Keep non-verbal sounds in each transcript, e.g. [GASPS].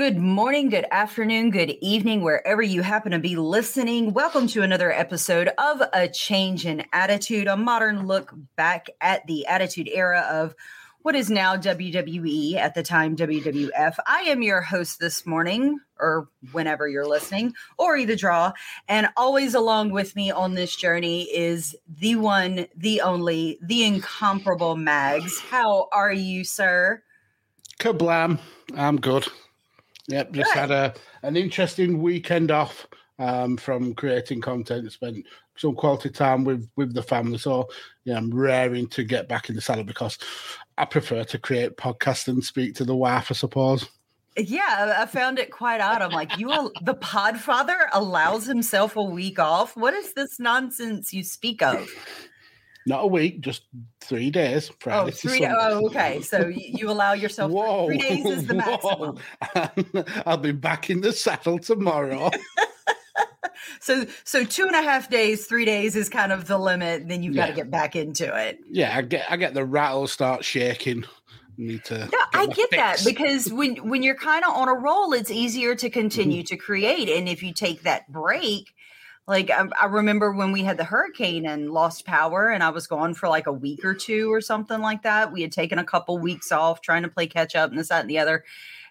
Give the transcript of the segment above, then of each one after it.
Good morning, good afternoon, good evening, wherever you happen to be listening. Welcome to another episode of A Change in Attitude, a modern look back at the attitude era of what is now WWE, at the time WWF. I am your host this morning, or whenever you're listening, or either draw. And always along with me on this journey is the one, the only, the incomparable Mags. How are you, sir? Kablam. I'm good. Yep, just had a an interesting weekend off um, from creating content. Spent some quality time with with the family. So yeah, I'm raring to get back in the saddle because I prefer to create podcasts and speak to the wife, I suppose. Yeah, I found it quite odd. I'm like, you, [LAUGHS] the Podfather allows himself a week off. What is this nonsense you speak of? Not a week, just three days. Friday oh, three. Oh, okay. So you allow yourself whoa, three days is the maximum. [LAUGHS] I'll be back in the saddle tomorrow. [LAUGHS] so so two and a half days, three days is kind of the limit. Then you've yeah. got to get back into it. Yeah, I get I get the rattle start shaking. Need to. Yeah, I get fix. that [LAUGHS] because when when you're kind of on a roll, it's easier to continue mm-hmm. to create, and if you take that break like I, I, remember when we had the hurricane and lost power, and I was gone for like a week or two or something like that. We had taken a couple weeks off trying to play catch up and this, that, and the other.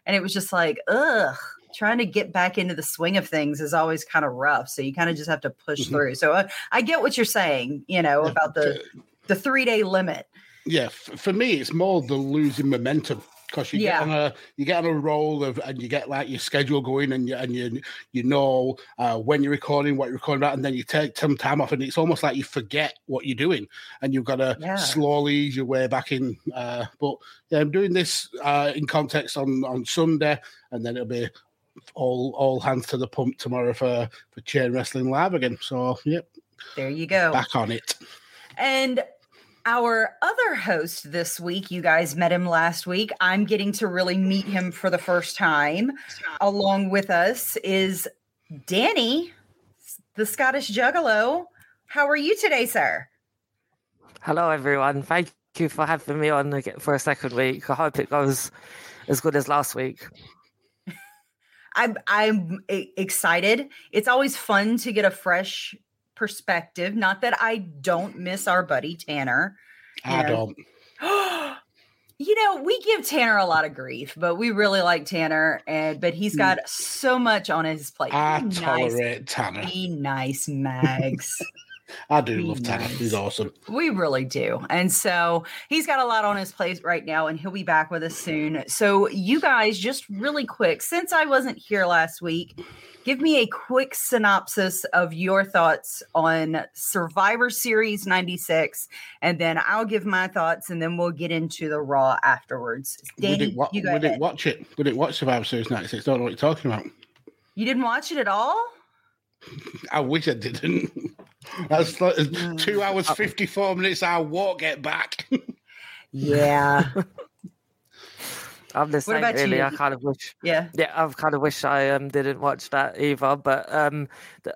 And it was just like, ugh, trying to get back into the swing of things is always kind of rough. So you kind of just have to push mm-hmm. through. So I, uh, I, get what you're saying, you know, about the the three day limit. Yeah, for me, it's more the losing momentum because you yeah. get on a you get on a roll of and you get like your schedule going and you and you you know uh, when you're recording what you're recording about and then you take some time off and it's almost like you forget what you're doing and you've got to yeah. slowly ease your way back in uh, but yeah i'm doing this uh, in context on on sunday and then it'll be all all hands to the pump tomorrow for for chain wrestling live again so yep there you go back on it and our other host this week, you guys met him last week. I'm getting to really meet him for the first time. Along with us is Danny, the Scottish Juggalo. How are you today, sir? Hello, everyone. Thank you for having me on for a second week. I hope it goes as good as last week. [LAUGHS] I'm I'm excited. It's always fun to get a fresh perspective. Not that I don't miss our buddy Tanner. I know. don't. [GASPS] you know, we give Tanner a lot of grief, but we really like Tanner, and but he's mm. got so much on his plate. I be tolerate nice, Tanner. Be nice, Mags. [LAUGHS] I do love Tanner. He's awesome. We really do. And so he's got a lot on his plate right now, and he'll be back with us soon. So, you guys, just really quick, since I wasn't here last week, give me a quick synopsis of your thoughts on Survivor Series 96, and then I'll give my thoughts, and then we'll get into the Raw afterwards. Danny, we didn't, wa- we didn't watch it. We didn't watch Survivor Series 96. Don't know what you're talking about. You didn't watch it at all? [LAUGHS] I wish I didn't. [LAUGHS] That's like two hours, 54 minutes. I won't get back. yeah. [LAUGHS] I'm the same, really. You? I kind of wish. Yeah. Yeah, I've kind of wish I um, didn't watch that either. But um,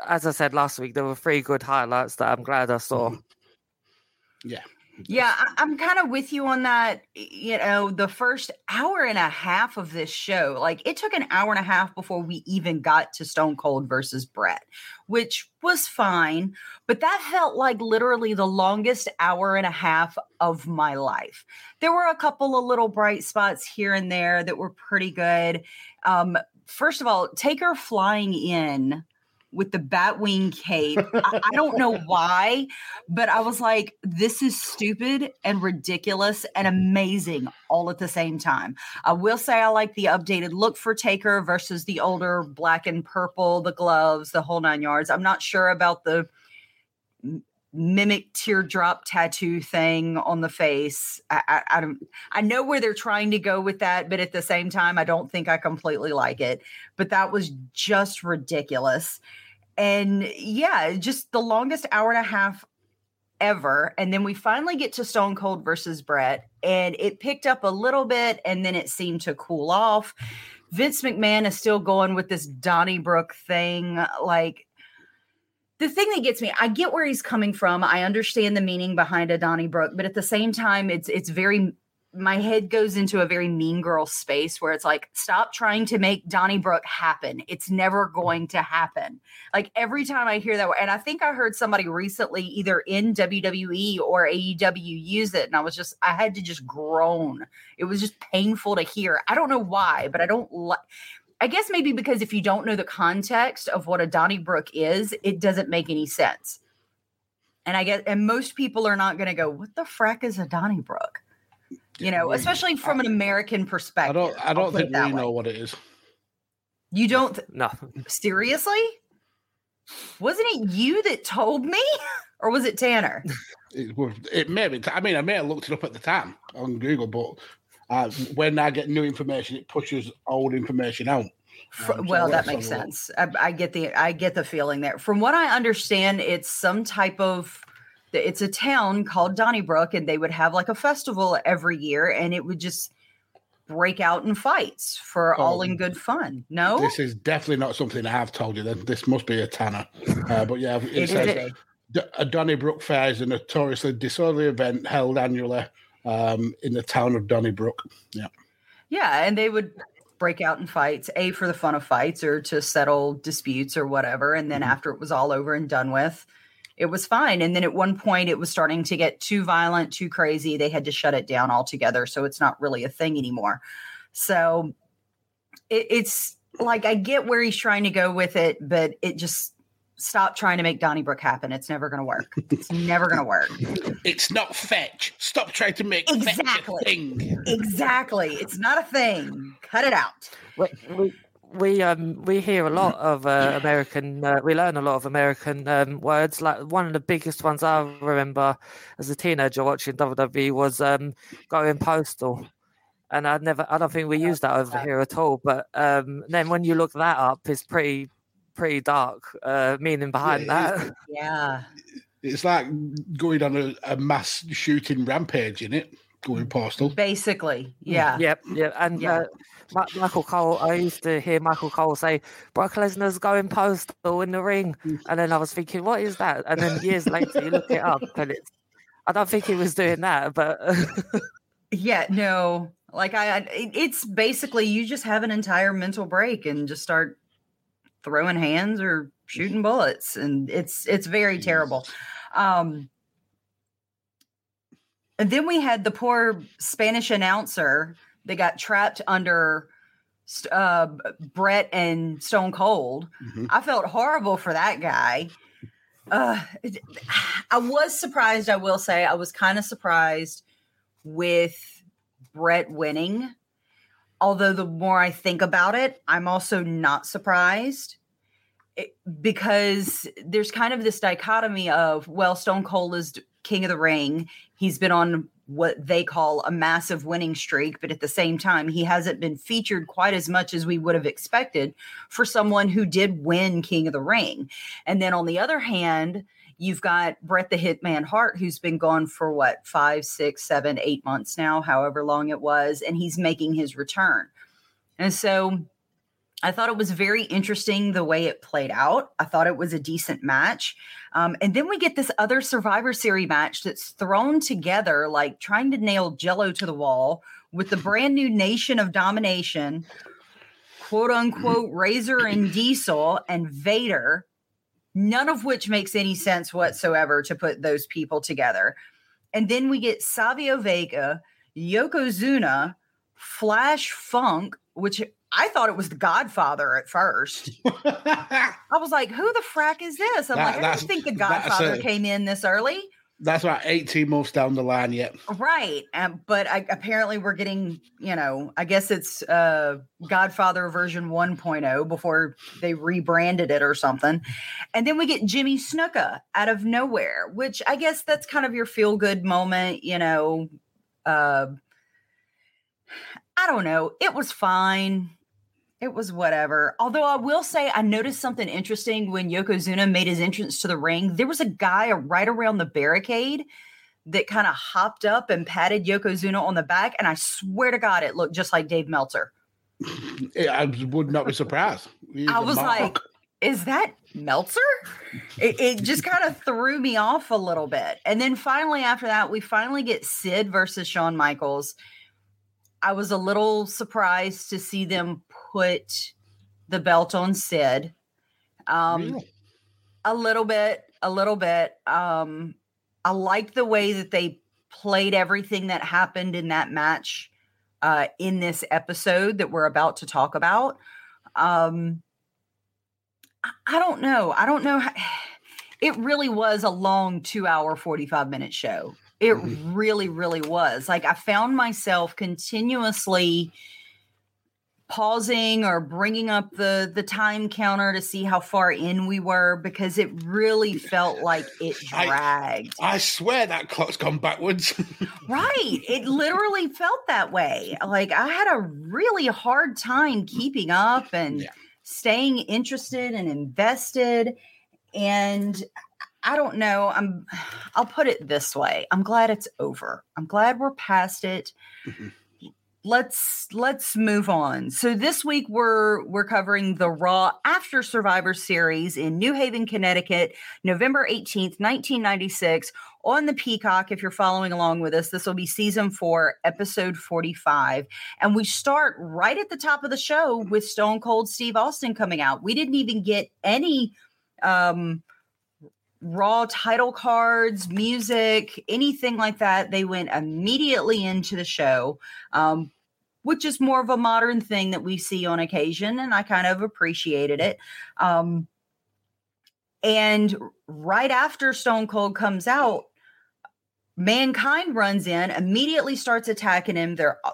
as I said last week, there were three good highlights that I'm glad I saw. Yeah. Yeah, I, am kind of with you on that. You know, the first hour and a half of this show, like it took an hour and a half before we even got to Stone Cold versus Bret, which was fine, but that felt like literally the longest hour and a half of my life. There were a couple of little bright spots here and there that were pretty good. Um, first of all, Taker flying in with the Batwing cape. I, I, don't know [LAUGHS] why, but I was like, this is stupid and ridiculous and amazing all at the same time. I will say I like the updated look for Taker versus the older black and purple, the gloves, the whole nine yards. I'm not sure about the mimic teardrop tattoo thing on the face. I, I, I, don't. I know where they're trying to go with that, but at the same time, I don't think I completely like it. But that was just ridiculous and yeah, just the longest hour and a half ever. And then we finally get to Stone Cold versus Bret, and it picked up a little bit and then it seemed to cool off. Vince McMahon is still going with this Donnybrook thing. Like, the thing that gets me, I get where he's coming from. I understand the meaning behind a Donnybrook, but at the same time, it's it's very my head goes into a very mean girl space where it's like, stop trying to make Donnybrook happen. It's never going to happen. Like every time I hear that, and I think I heard somebody recently, either in WWE or AEW, use it, and I was just, I had to just groan. It was just painful to hear. I don't know why, but I don't like. I guess maybe because if you don't know the context of what a Donnybrook is, it doesn't make any sense. And I guess, and most people are not going to go, "What the frack is a Donnybrook?" you know, especially from an American perspective. I don't. I don't think we way. know what it is. You don't? Th- [LAUGHS] no. Seriously? Wasn't it you that told me, [LAUGHS] or was it Tanner? It, it may be. I mean, I may have looked it up at the time on Google, but uh, when I get new information, it pushes old information out. Um, well, so that makes sense. I, I, get the I get the feeling there. From what I understand, it's some type of it's a town called Donnybrook, and they would have like a festival every year, and it would just break out in fights for oh, all in good fun. No, this is definitely not something I have told you. That this must be a Tanner, uh, but yeah, it, it says a Donnybrook Fair is a notoriously disorderly event held annually um, in the town of Donnybrook. Yeah, yeah, and they would break out in fights, a for the fun of fights or to settle disputes or whatever, and then mm-hmm. after it was all over and done with it was fine. And then at one point, it was starting to get too violent, too crazy. They had to shut it down altogether. So it's not really a thing anymore. So it, it's like I get where he's trying to go with it, but it just stop trying to make Donnybrook happen. It's never going to work. It's never going to work. It's not fetch. Stop trying to make exactly. thing. Exactly. It's not a thing. Cut it out. We, wait we um we hear a lot of uh, American. Uh, we learn a lot of American um, words. Like one of the biggest ones I remember as a teenager watching WWE was um, going postal, and I never. I don't think we use that over here at all. But um, then when you look that up, it's pretty pretty dark uh, meaning behind yeah, that. [LAUGHS] Yeah, it's like going on a, a mass shooting rampage in it going postal. Basically, yeah. Yep, yep. And yeah. Uh, Michael Cole, I used to hear Michael Cole say, Brock Lesnar's going postal in the ring. Mm. And then I was thinking, what is that? And then years later, you look it up and it's, I don't think he was doing that, but. [LAUGHS] yeah, no. Like, I, it's basically you just have an entire mental break and just start throwing hands or shooting [LAUGHS] bullets. And it's, it's very terrible. Um, and then we had the poor Spanish announcer that got trapped under uh, Bret and Stone Cold. Mm-hmm. I felt horrible for that guy. Uh, I was surprised. I will say I was kind of surprised with Bret winning. Although the more I think about it, I'm also not surprised it, because there's kind of this dichotomy of well, Stone Cold is King of the Ring. He's been on what they call a massive winning streak, but at the same time, he hasn't been featured quite as much as we would have expected for someone who did win King of the Ring. And then on the other hand, you've got Bret the Hitman Hart, who's been gone for what, five, six, seven, eight months now, however long it was, and he's making his return. And so I thought it was very interesting the way it played out. I thought it was a decent match. Um, and then we get this other Survivor Series match that's thrown together, like trying to nail jello to the wall with the brand new Nation of Domination, quote unquote, Razor and Diesel and Vader, none of which makes any sense whatsoever to put those people together. And then we get Savio Vega, Yokozuna, Flash Funk, which I thought it was the Godfather at first. [LAUGHS] I was like, "Who the frack is this?" I'm that, like, "I didn't think the Godfather a, came in this early." That's about 18 months down the line yet. Right, um, but I, apparently we're getting, you know, I guess it's uh, Godfather version 1.0 before they rebranded it or something, and then we get Jimmy Snuka out of nowhere, which I guess that's kind of your feel good moment, you know. Uh, I don't know. It was fine it was whatever. Although I will say, I noticed something interesting when Yokozuna made his entrance to the ring. There was a guy right around the barricade that kind of hopped up and patted Yokozuna on the back. And I swear to God, it looked just like Dave Meltzer. [LAUGHS] I would not be surprised. He's I was like, is that Meltzer? It, it just kind of threw me off a little bit. And then finally, after that, we finally get Sid versus Shawn Michaels. I was a little surprised to see them put the belt on Sid. Um, really? A little bit, a little bit. Um, I like the way that they played everything that happened in that match uh, in this episode that we're about to talk about. Um, I don't know. I don't know. How, [SIGHS] it really was a long two hour, 45 minute show. It mm-hmm. really, really was. Like I found myself continuously pausing or bringing up the the time counter to see how far in we were because it really felt like it dragged. I, I swear that clock's gone backwards. [LAUGHS] right. It literally felt that way. Like I had a really hard time keeping up and yeah. staying interested and invested and I don't know. I'm I'll put it this way. I'm glad it's over. I'm glad we're past it. Mm-hmm let's let's move on. So this week we're we're covering the Raw After Survivor series in New Haven, Connecticut, November 18th, 1996 on the Peacock if you're following along with us. This will be season 4, episode 45, and we start right at the top of the show with Stone Cold Steve Austin coming out. We didn't even get any um raw title cards, music, anything like that. They went immediately into the show. Um, which is more of a modern thing that we see on occasion, and I kind of appreciated it. Um, and right after Stone Cold comes out, Mankind runs in, immediately starts attacking him. They're uh,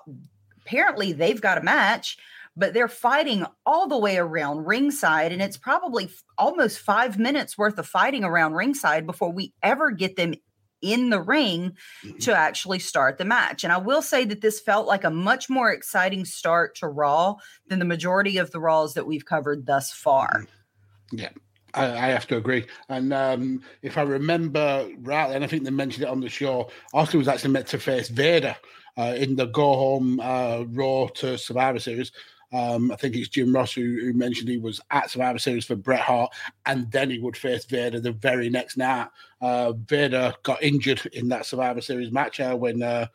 apparently they've got a match, but they're fighting all the way around ringside, and it's probably almost five minutes worth of fighting around ringside before we ever get them in the ring mm-hmm. to actually start the match. And I will say that this felt like a much more exciting start to Raw than the majority of the Raws that we've covered thus far. Mm-hmm. Yeah. I, I have to agree. And um, if I remember rightly, and I think they mentioned it on the show, Austin was actually meant to face Vader uh, in the go home uh, Raw to Survivor Series. Um, I think it's Jim Ross who, who, mentioned he was at Survivor Series for Bret Hart, and then he would face Vader the very next night. Uh, Vader got injured in that Survivor Series match uh, when uh,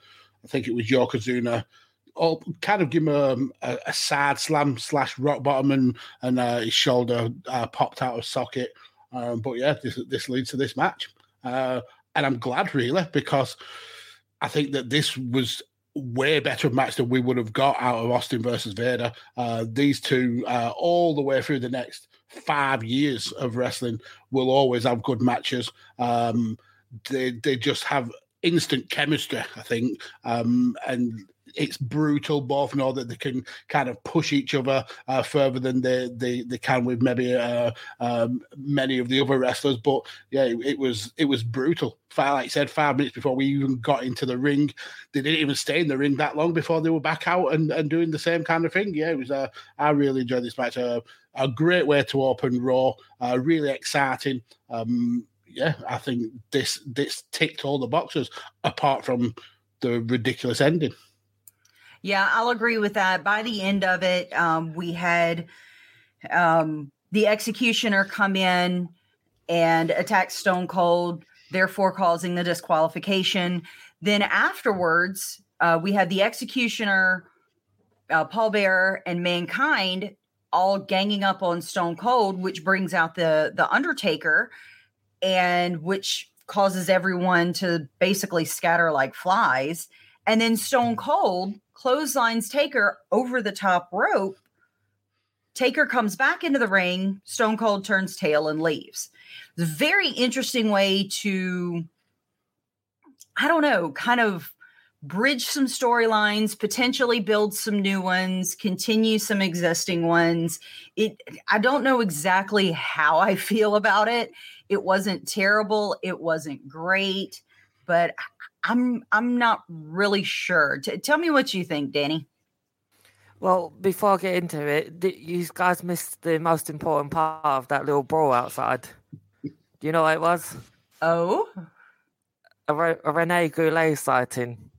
I think it was Yokozuna. All, kind of give him a, a, a sad slam slash rock bottom, and and uh, his shoulder uh, popped out of socket. Um, but yeah, this this leads to this match, uh, and I'm glad really because I think that this was way better match than we would have got out of Austin versus Vader. Uh, these two, uh, all the way through the next five years of wrestling will always have good matches. Um, they they just have instant chemistry, I think, um, and it's brutal. Both know that they can kind of push each other uh, further than they, they they can with maybe uh, um, many of the other wrestlers. But yeah, it, it was it was brutal. Five, like I said, five minutes before we even got into the ring, they didn't even stay in the ring that long before they were back out and, and doing the same kind of thing. Yeah, it was. Uh, I really enjoyed this match. Uh, a great way to open Raw. Uh, really exciting. Um, yeah, I think this this ticked all the boxes apart from the ridiculous ending. Yeah, I'll agree with that. By the end of it, um, we had um, the executioner come in and attack Stone Cold, therefore causing the disqualification. Then afterwards, uh, we had the executioner, uh, Paul Bearer, and Mankind all ganging up on Stone Cold, which brings out the the Undertaker, and which causes everyone to basically scatter like flies. And then Stone Cold clotheslines Taker over the top rope. Taker comes back into the ring. Stone Cold turns tail and leaves. Very interesting way to, I don't know, kind of bridge some storylines, potentially build some new ones, continue some existing ones. It I don't know exactly how I [LAUGHS] feel about it. It wasn't terrible, it wasn't great, but I'm I'm not really sure. T- tell me what you think, Danny. Well, before I get into it, you guys missed the most important part of that little brawl outside. Do you know what it was? Oh, a, Re- a Rene Goulet sighting.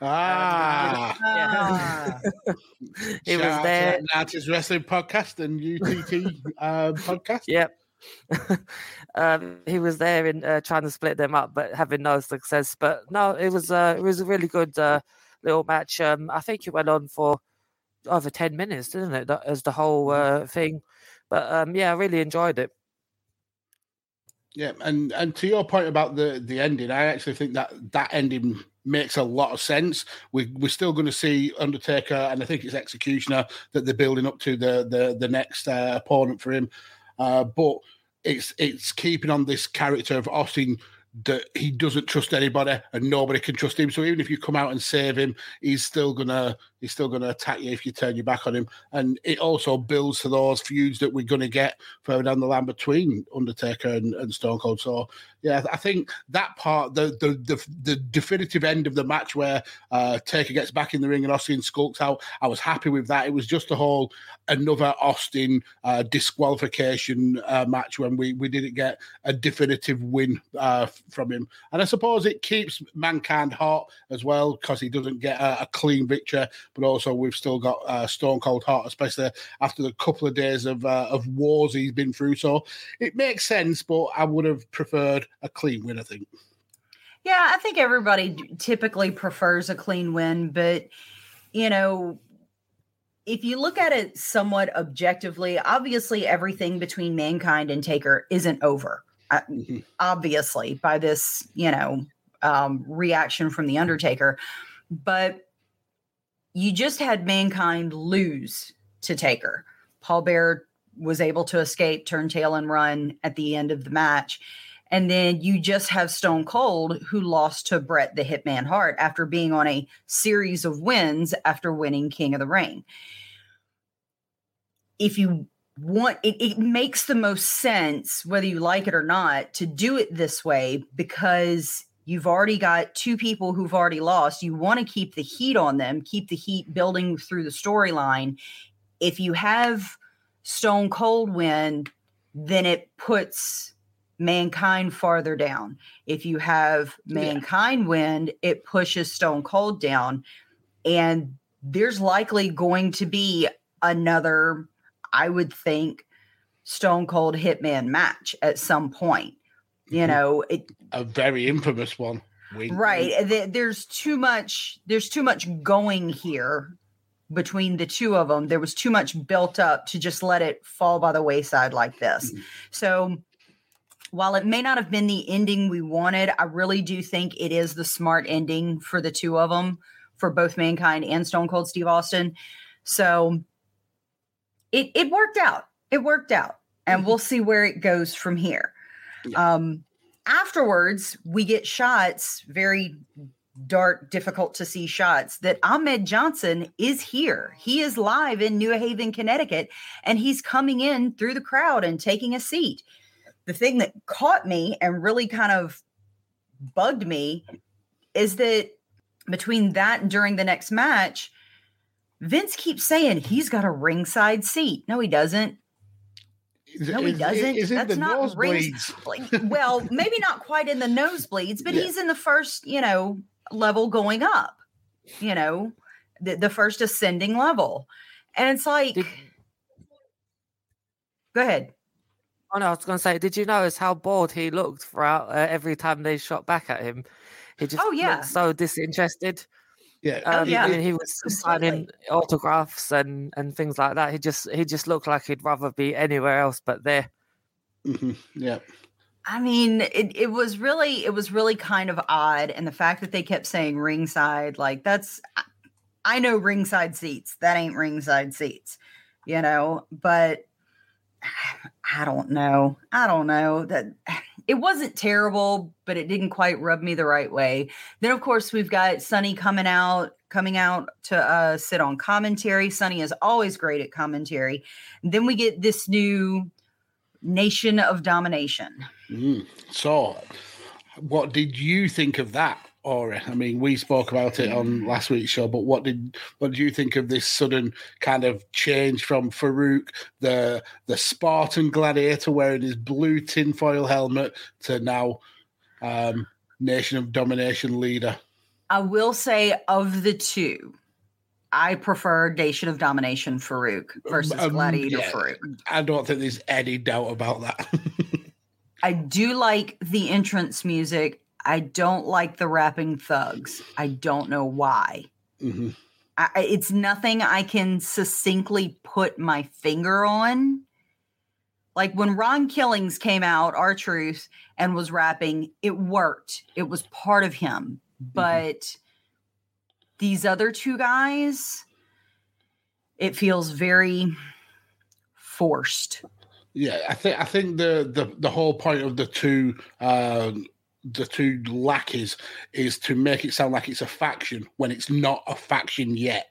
Ah, [LAUGHS] yeah. [LAUGHS] he was there. Artist Wrestling Podcast and UTT um, [LAUGHS] podcast. Yep. Um, he was there in uh, trying to split them up, but having no success. But no, it was uh, it was a really good uh, little match. Um, I think it went on for over ten minutes, didn't it? As the whole mm-hmm. uh, thing. But um, yeah, I really enjoyed it. Yeah, and and to your point about the the ending, I actually think that that ending makes a lot of sense. We we're still going to see Undertaker, and I think it's Executioner that they're building up to the the the next uh, opponent for him. Uh, but it's it's keeping on this character of Austin that he doesn't trust anybody and nobody can trust him. So even if you come out and save him, he's still gonna he's still gonna attack you if you turn your back on him. And it also builds to those feuds that we're gonna get further down the line between Undertaker and, and Stone Cold. So yeah, I think that part, the the the, the definitive end of the match where uh, Taker gets back in the ring and Austin skulks out, I was happy with that. It was just a whole another Austin uh, disqualification uh, match when we we didn't get a definitive win uh, from him, and I suppose it keeps mankind hot as well because he doesn't get a, a, clean victory, but also we've still got uh, Stone Cold Heart, especially after the couple of days of uh, of wars he's been through. So it makes sense, but I would have preferred a clean win, I think. Yeah, I think everybody typically prefers a clean win, but you know, if you look at it somewhat objectively, obviously everything between mankind and Taker isn't over. Mm-hmm. Obviously, by this, you know, um, reaction from the Undertaker, but you just had mankind lose to Taker. Paul Bearer was able to escape, turn tail, and run at the end of the match. And then you just have Stone Cold, who lost to Bret the Hitman Hart after being on a series of wins after winning King of the Ring. If you want, it, it makes the most sense, whether you like it or not, to do it this way because you've already got two people who've already lost. You want to keep the heat on them, keep the heat building through the storyline. If you have Stone Cold win, then it puts mankind farther down. If you have mankind yeah. win, it pushes Stone Cold down. And there's likely going to be another, I would think, Stone Cold Hitman match at some point. You mm-hmm. know, it, a very infamous one. right. There's too much, there's too much going here between the two of them. There was too much built up to just let it fall by the wayside like this. Mm-hmm. So while it may not have been the ending we wanted, I really do think it is the smart ending for the two of them, for both Mankind and Stone Cold Steve Austin. So it it worked out. It worked out. and we'll see where it goes from here. Um, afterwards, we get shots, very dark, difficult to see shots that Ahmed Johnson is here. He is live in New Haven, Connecticut, and he's coming in through the crowd and taking a seat. The thing that caught me and really kind of bugged me is that between that and during the next match, Vince keeps saying he's got a ringside seat. No, he doesn't. No, he doesn't. Is, is That's not rings. [LAUGHS] well, maybe not quite in the nosebleeds, but yeah. he's in the first, you know, level going up. You know, the, the first ascending level, and it's like, did, go ahead. Oh no, I was going to say, did you notice how bored he looked throughout uh, every time they shot back at him? He just oh, yeah. looked so disinterested. Yeah, um, yeah. He was signing autographs and and things like that. He just he just looked like he'd rather be anywhere else but there. Mm-hmm. Yeah. I mean, it, it was really it was really kind of odd, and the fact that they kept saying ringside, like that's I know ringside seats. That ain't ringside seats, you know. But [SIGHS] I don't know. I don't know that [SIGHS] it wasn't terrible, but it didn't quite rub me the right way. Then, of course, we've got Sunny coming out, coming out to uh, sit on commentary. Sunny is always great at commentary. And then we get this new Nation of Domination. Mm. So, what did you think of that? Ori. I mean, we spoke about it on last week's show, but what did what do you think of this sudden kind of change from Faarooq, the the Spartan gladiator wearing his blue tinfoil helmet, to now um, Nation of Domination leader? I will say of the two, I prefer Nation of Domination Faarooq versus um, Gladiator yeah, Faarooq. I don't think there's any doubt about that. [LAUGHS] I do like the entrance music. I don't like the rapping thugs. I don't know why. Mm-hmm. I, it's nothing I can succinctly put my finger on. Like when Ron Killings came out, R-Truth, and was rapping, it worked. It was part of him. Mm-hmm. But these other two guys, it feels very forced. Yeah, I think I think the the the whole point of the two uh, the two lackeys is to make it sound like it's a faction when it's not a faction yet.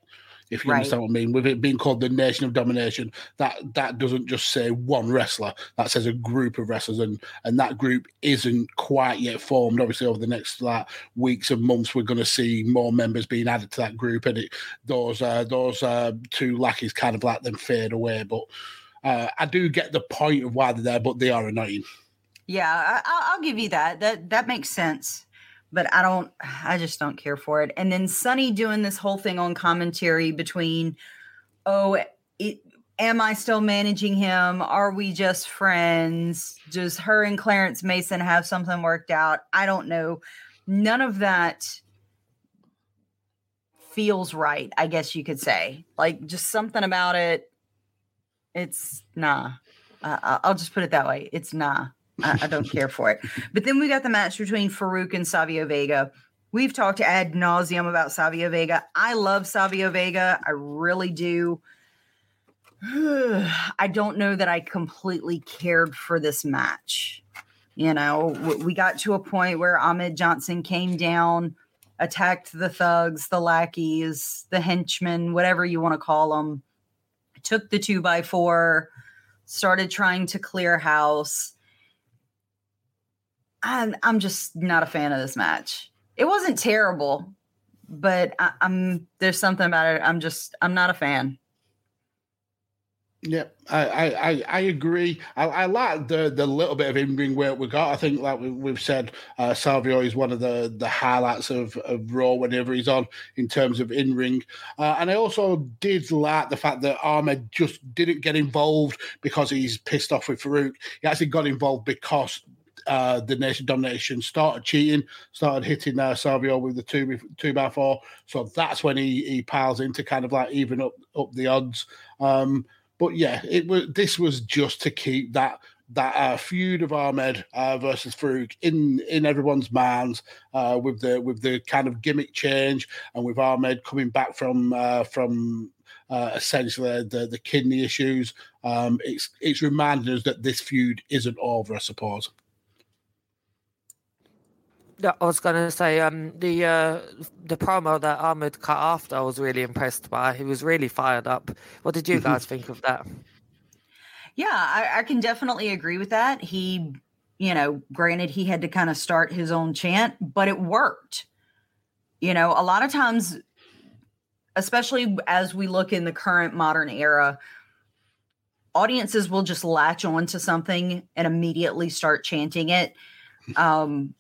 If you right. understand what I mean, with it being called the Nation of Domination, that that doesn't just say one wrestler. That says a group of wrestlers, and and that group isn't quite yet formed. Obviously, over the next like weeks and months, we're going to see more members being added to that group, and it, those uh, those uh, two lackeys kind of like them fade away. But uh, I do get the point of why they're there, but they are annoying. Yeah, I, will give you that. That that makes sense. But I don't. I just don't care for it. And then Sunny doing this whole thing on commentary between, oh, it, am I still managing him? Are we just friends? Does her and Clarence Mason have something worked out? I don't know. None of that feels right. I guess you could say. Like just something about it. It's nah. Uh, I'll just put it that way. It's nah. I, I don't care for it. But then we got the match between Faarooq and Savio Vega. We've talked ad nauseum about Savio Vega. I love Savio Vega. I really do. [SIGHS] I don't know that I completely cared for this match. You know, we got to a point where Ahmed Johnson came down, attacked the thugs, the lackeys, the henchmen, whatever you want to call them, took the two by four, started trying to clear house. I'm I'm just not a fan of this match. It wasn't terrible, but I, am there's something about it. I'm just I'm not a fan. Yeah, I I, I agree. I, I like the the little bit of in ring work we got. I think, like we, have said, uh, Savio is one of the the highlights of, of Raw whenever he's on in terms of in ring. Uh, and I also did like the fact that Ahmed just didn't get involved because he's pissed off with Faarooq. He actually got involved because uh, the nation domination started cheating, started hitting uh, Savio with the two two by four. So that's when he he piles into kind of like even up up the odds. Um, but yeah, it was this was just to keep that that uh, feud of Ahmed uh, versus Faarooq in in everyone's minds uh, with the with the kind of gimmick change and with Ahmed coming back from uh, from uh, essentially the the kidney issues. Um, it's it's reminded us that this feud isn't over, I suppose. Yeah, I was going to say um, the uh, the promo that Ahmed cut after, I was really impressed by. He was really fired up. What did you mm-hmm. guys think of that? Yeah, I, I, can definitely agree with that. He, you know, granted he had to kind of start his own chant, but it worked. You know, a lot of times, especially as we look in the current modern era, audiences will just latch on to something and immediately start chanting it. Um,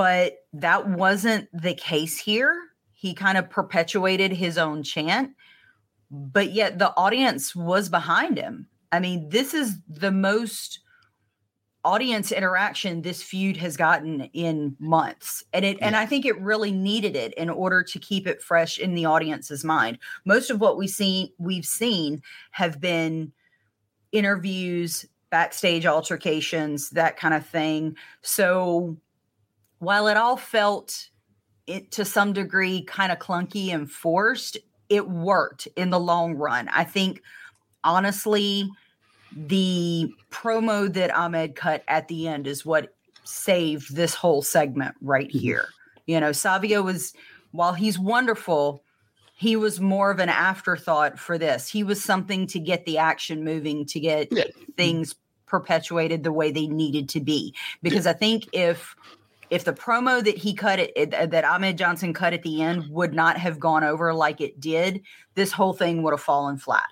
but that wasn't the case here. He kind of perpetuated his own chant, but yet the audience was behind him. I mean, this is the most audience interaction this feud has gotten in months and it yeah. and i think it really needed it in order to keep it fresh in the audience's mind most of what we seen we've seen have been interviews backstage altercations that kind of thing so while it all felt it to some degree kind of clunky and forced, it worked in the long run. I think honestly, the promo that Ahmed cut at the end is what saved this whole segment right mm-hmm. here. You know, Savio was while he's wonderful, he was more of an afterthought for this. He was something to get the action moving, to get yeah. things perpetuated the way they needed to be. Because I think if if the promo that he cut it, that Ahmed Johnson cut at the end would not have gone over like it did, this whole thing would have fallen flat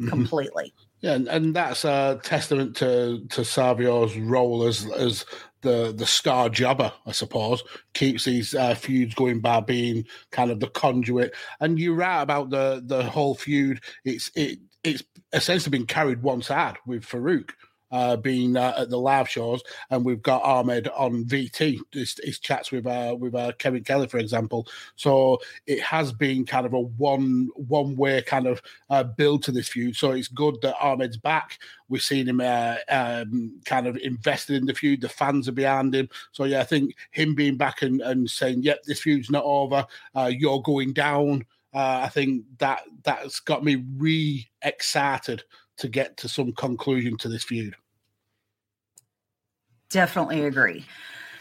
mm-hmm. completely. Yeah, and, and that's a testament to to Savio's role as as the the star jobber, I suppose, keeps these uh, feuds going by being kind of the conduit. And you're right about the the whole feud. It's it it's essentially been carried one side with Faarooq uh, being uh, at the live shows, and we've got Ahmed on VT. His, his chats with uh, with uh, Kevin Kelly, for example. So it has been kind of a one one way kind of uh, build to this feud. So it's good that Ahmed's back. We've seen him uh, um, kind of invested in the feud. The fans are behind him. So yeah, I think him being back and, and saying, "Yep, this feud's not over. you're going down." I think that that's got me re excited to get to some conclusion to this feud. Definitely agree.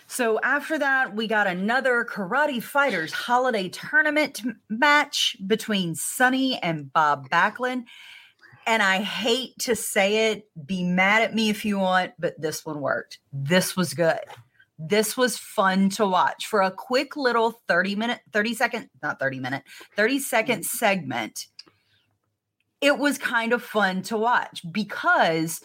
So after that, we got another Karate Fighters holiday tournament match between Sunny and Bob Backlund. And I hate to say it, be mad at me if you want, but this one worked. This was good. This was fun to watch for a quick little 30 minute, 30 second, not 30 minute, 30 second segment. It was kind of fun to watch because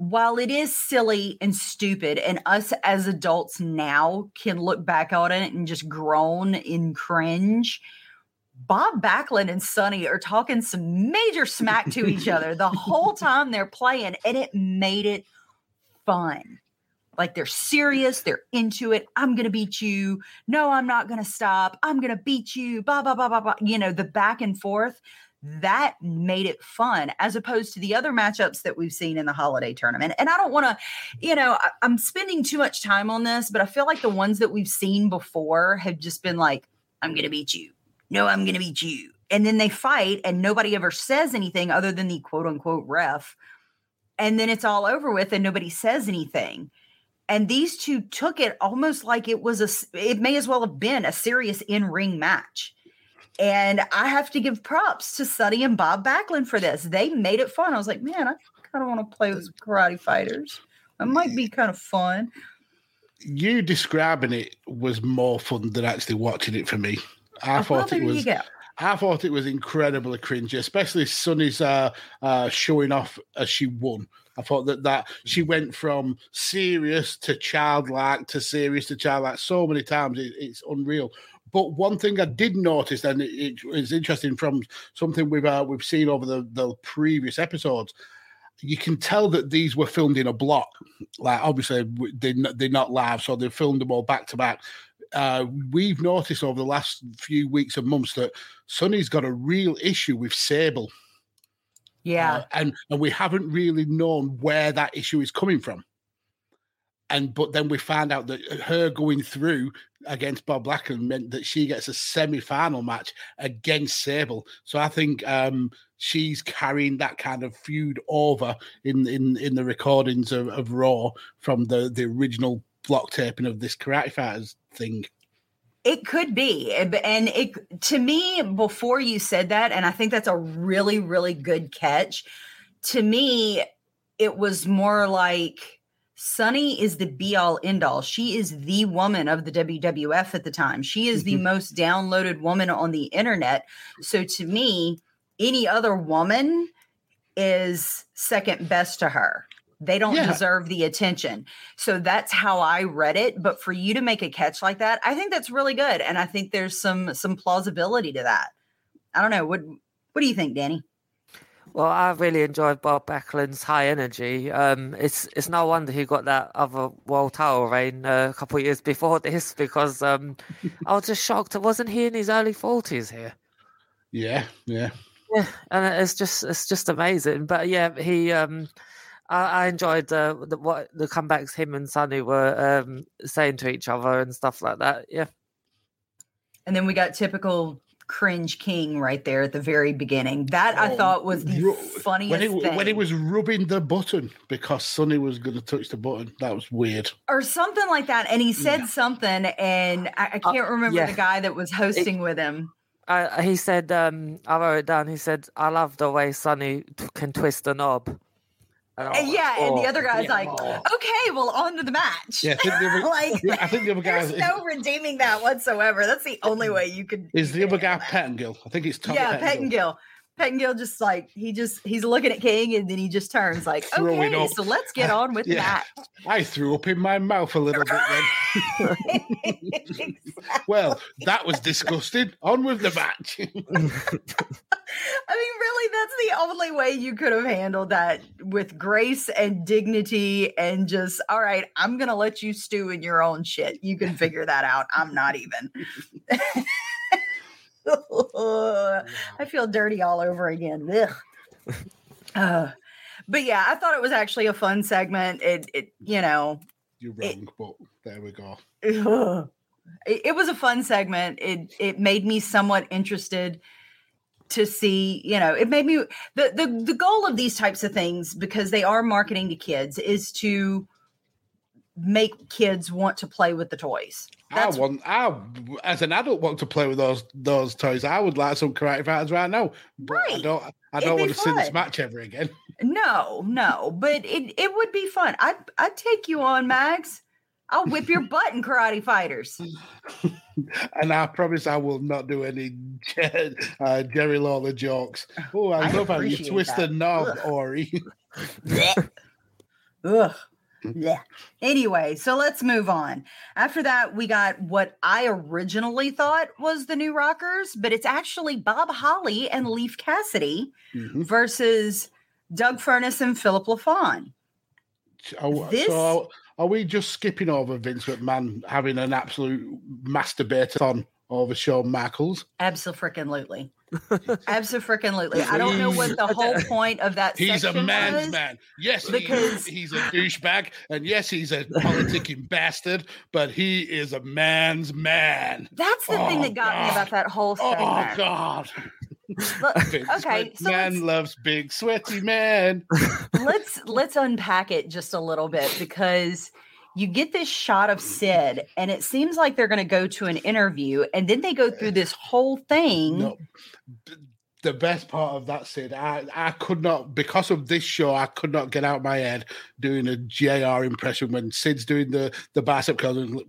while it is silly and stupid, and us as adults now can look back on it and just groan in cringe, Bob Backlund and Sunny are talking some major smack to each [LAUGHS] other the whole time they're playing, and it made it fun. Like they're serious, they're into it. I'm gonna beat you. No, I'm not gonna stop. I'm gonna beat you. Blah blah blah blah blah. You know, the back and forth that made it fun as opposed to the other matchups that we've seen in the holiday tournament. And I don't want to, you know, I, am spending too much time on this, but I feel like the ones that we've seen before have just been like, I'm going to beat you. No, I'm going to beat you. And then they fight and nobody ever says anything other than the quote unquote ref. And then it's all over with and nobody says anything. And these two took it almost like it was a, it may as well have been a serious in ring match and I have to give props to Sunny and Bob Backlund for this. They made it fun. I was like, man, I kind of want to play with karate fighters. It might be kind of fun. You describing it was more fun than actually watching it for me. I oh, thought it was. I thought it was incredibly cringy, especially Sunny's uh, uh, showing off as she won. I thought that that she went from serious to childlike to serious to childlike so many times. It, it's unreal. But one thing I did notice, and it's interesting from something we've uh, we've seen over the, the previous episodes, you can tell that these were filmed in a block. Like obviously they they're not live, so they filmed them all back to back. Uh, we've noticed over the last few weeks and months that Sunny's got a real issue with Sable. Yeah, uh, and and we haven't really known where that issue is coming from. And but then we find out that her going through against Bob Backlund meant that she gets a semi-final match against Sable. So I think um, she's carrying that kind of feud over in in in the recordings of, of Raw from the the original block taping of this Karate Fighters thing. It could be. And it to me, before you said that, and I think that's a really, really good catch. To me, it was more like Sunny is the be all end all. She is the woman of the WWF at the time. She is the mm-hmm. most downloaded woman on the internet. So to me, any other woman is second best to her. They don't yeah. deserve the attention. So that's how I read it. But for you to make a catch like that, I think that's really good. And I think there's some some plausibility to that. I don't know. What what do you think, Danny? Well, I really enjoyed Bob Backlund's high energy. Um, it's it's no wonder he got that other world title reign uh, a couple of years before [LAUGHS] this because um, I was just shocked. Wasn't he in his early forties here? Yeah, yeah, yeah. And it's just it's just amazing. But yeah, he um, I, I enjoyed uh, the, what the comebacks him and Sunny were um, saying to each other and stuff like that. Yeah. And then we got typical cringe king right there at the very beginning. That oh, I thought was the ru- funniest when he, thing. When he was rubbing the button because Sunny was going to touch the button. That was weird. Or something like that. And he said yeah. something, and I, I uh, can't uh, remember yeah. the guy that was hosting it, with him. Uh, he said, um, I wrote it down. He said, I love the way Sunny t- can twist a knob. And yeah, oh, and the oh, other guy's yeah, like, okay, well, on to the match. Yeah, I think the other, [LAUGHS] like, [LAUGHS] yeah, I think the other guy there's no redeeming that whatsoever. That's the only way you could. Is the other guy Pettengill? I think it's Tom. Yeah, Pettengill. Pettengill just like he just he's looking at King and then he just turns like, okay, up. so let's get on with [LAUGHS] yeah. that. I threw up in my mouth a little bit then. exactly. well, that was disgusting. On with the match. I mean, really, that's the only way you could have handled that with grace and dignity and just, all right, I'm gonna let you stew in your own shit. You can figure that out. I'm not even. [LAUGHS] I feel dirty all over again. Uh, but yeah, I thought it was actually a fun segment. It, it you know, you're wrong, it, but there we go. It, it was a fun segment. It it made me somewhat interested to see you know it made me the, the the goal of these types of things because they are marketing to kids is to make kids want to play with the toys. That's, I want, I as an adult want to play with those those toys. I would like some karate fighters right now, but right. I don't. I don't want to fun. see this match ever again. No, no, but it it would be fun. I'd I'd take you on, Mags. I'll whip your butt in karate fighters. [LAUGHS] and I promise I will not do any uh, Jerry Lawler jokes. Oh, I, I love how you twist that. the knob, Ugh. Ori. [LAUGHS] Ugh. Yeah. Anyway, so let's move on. After that, we got what I originally thought was the new Rockers, but it's actually Bob Holly and Leif Cassidy mm-hmm. versus Doug Furnas and Philip LaFon. Oh, this... So are we just skipping over Vince McMahon having an absolute masturbator on over Shawn Michaels? Absolutely. Absolutely. I don't know what the whole point of that. He's a man's was, man. Yes, because he's a douchebag, and yes, he's a politicking [LAUGHS] bastard, but he is a man's man. That's the oh, thing that oh, got God. me about that whole thing. Oh God. [LAUGHS] okay, so man loves big sweaty man. let's let's unpack it just a little bit because you get this shot of Sid, and it seems like they're going to go to an interview, and then they go through this whole thing. No, the best part of that, Sid, I, I could not, because of this show, I could not get out my head doing a JR impression when Sid's doing the, the bicep curls. And,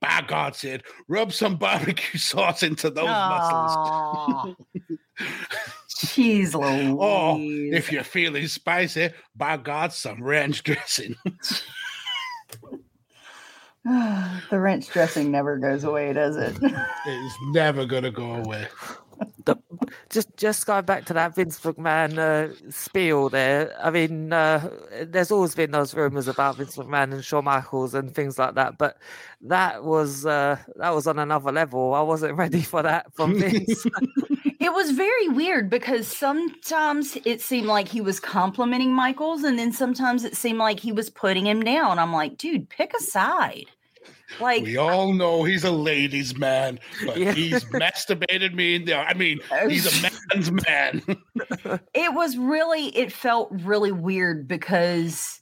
by God, Sid, rub some barbecue [LAUGHS] sauce into those muscles. [LAUGHS] [LAUGHS] Jeez oh, Louise. Oh, if you're feeling spicy, by God, some ranch dressing. [SIGHS] the ranch dressing never goes away, does it? it's never going to go away. The, just just going back to that Vince McMahon uh, spiel there. I mean, uh, there's always been those rumors about Vince McMahon and Shawn Michaels and things like that, but that was uh, that was on another level. I wasn't [LAUGHS] ready for that from [LAUGHS] Vince. It was very weird because sometimes it seemed like he was complimenting Michaels, and then sometimes it seemed like he was putting him down. I'm like, dude, pick a side. Like we all know he's a ladies' man, but yeah. he's [LAUGHS] masturbated me in there. I mean, he's a [LAUGHS] man's man. it was really, it felt really weird because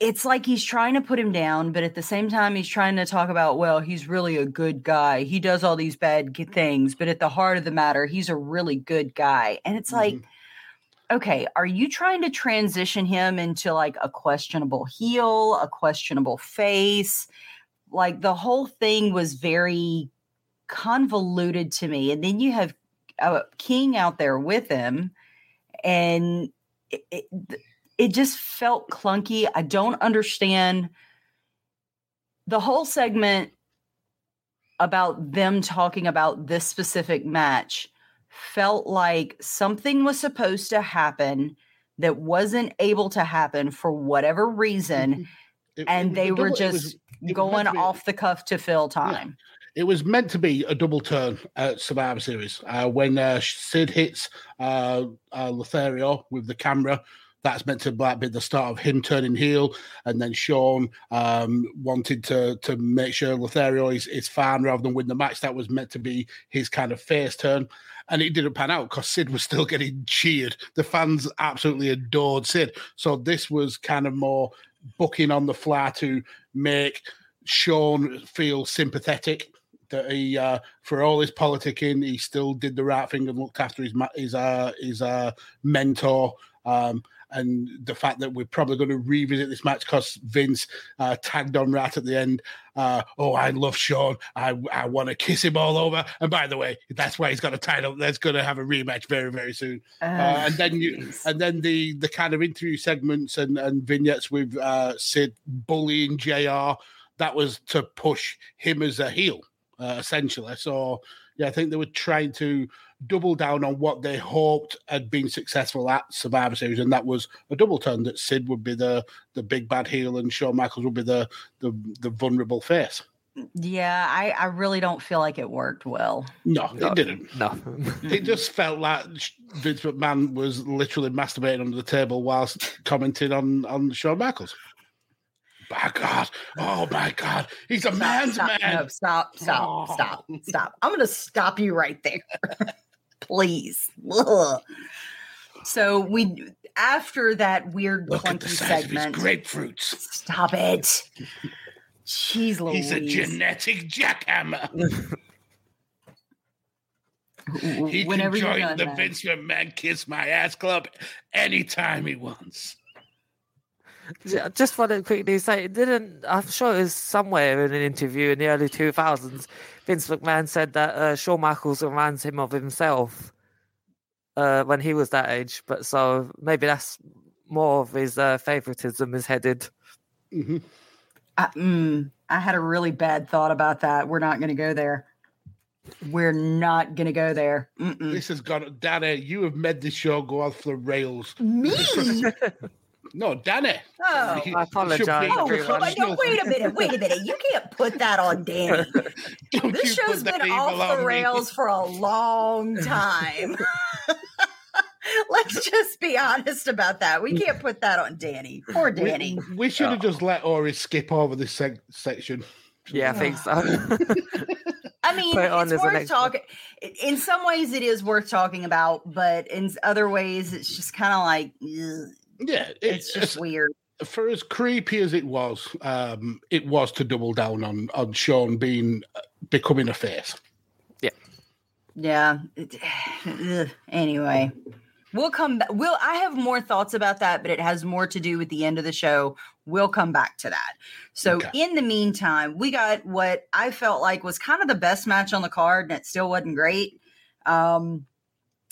it's like he's trying to put him down, but at the same time, he's trying to talk about, well, he's really a good guy. He does all these bad things, but at the heart of the matter, he's a really good guy. And it's mm-hmm. like, okay, are you trying to transition him into like a questionable heel, a questionable face? Like the whole thing was very convoluted to me. And then you have a King out there with him, and it, it, it just felt clunky. I don't understand the whole segment about them talking about this specific match felt like something was supposed to happen that wasn't able to happen for whatever reason mm-hmm. it, and it they were just was, going off the cuff to fill time yeah. it was meant to be a double turn at survivor series uh, when uh, sid hits uh, uh, lothario with the camera that's meant to be the start of him turning heel, and then Shawn um, wanted to to make sure Lothario is, is fine rather than win the match. That was meant to be his kind of face turn, and it didn't pan out because Sid was still [LAUGHS] getting cheered. The fans absolutely adored Sid, so this was kind of more booking on the fly to make Shawn feel sympathetic that he, uh, for all his politicking, he still did the right thing and looked after his his uh, his uh, mentor. Um, and the fact that we're probably going to revisit this match because Vince uh, tagged on right at the end. Uh, oh, I love Shawn. I I want to kiss him all over. And by the way, that's why he's got a title. That's going to have a rematch very very soon. Uh, and then you geez. and then the the kind of interview segments and and vignettes with uh, Sid bullying JR That was to push him as a heel, uh, essentially. So yeah, I think they were trying to double down on what they hoped had been successful at Survivor Series, and that was a double turn that Sid would be the the big bad heel and Shawn Michaels would be the the, the vulnerable face. Yeah, I, I really don't feel like it worked well. No, no it didn't. No, [LAUGHS] it just felt like Vince McMahon was literally masturbating under the table whilst commenting on on Shawn Michaels. My God! Oh my God! He's a stop, man's stop, man. No, stop! Stop! Oh. Stop! Stop! I'm going to stop you right there. [LAUGHS] please. Ugh. So we after that weird Look clunky segment, grapefruits. Stop it. Jeez Louise. He's a genetic jackhammer. [LAUGHS] he Whenever can join the Vince McMahon Kiss My Ass Club anytime he wants. Just want to quickly say, didn't I'm sure it was somewhere in an interview in the early 2000s Vince McMahon said that uh, Shawn Michaels reminds him of himself uh, when he was that age. But so maybe that's more of his uh, favoritism is headed. Mm-hmm. I, mm, I had a really bad thought about that. We're not going to go there. We're not going to go there. Mm-mm. This has gone, Danny. You have made this show go off the rails. Me? [LAUGHS] [LAUGHS] No, Danny. Oh, I apologize. Oh, no, wait a minute. Wait a minute. You can't put that on Danny. [LAUGHS] this show's been off the rails me. for a long [LAUGHS] time. [LAUGHS] Let's just be honest about that. We can't put that on Danny. Poor Danny. We, we should have oh. just let Ori skip over this seg- section. Yeah, I think so. I mean, it's worth talking. In some ways, it is worth talking about, but in other ways, it's just kind of like, ugh. Yeah, it, it's just weird. For as creepy as it was, um, it was to double down on on Shawn being uh, becoming a face. Yeah, yeah. anyway, we'll come back. We'll. I have more thoughts about that, but it has more to do with the end of the show. We'll come back to that. So, okay. in the meantime, we got what I felt like was kind of the best match on the card, and it still wasn't great. Um,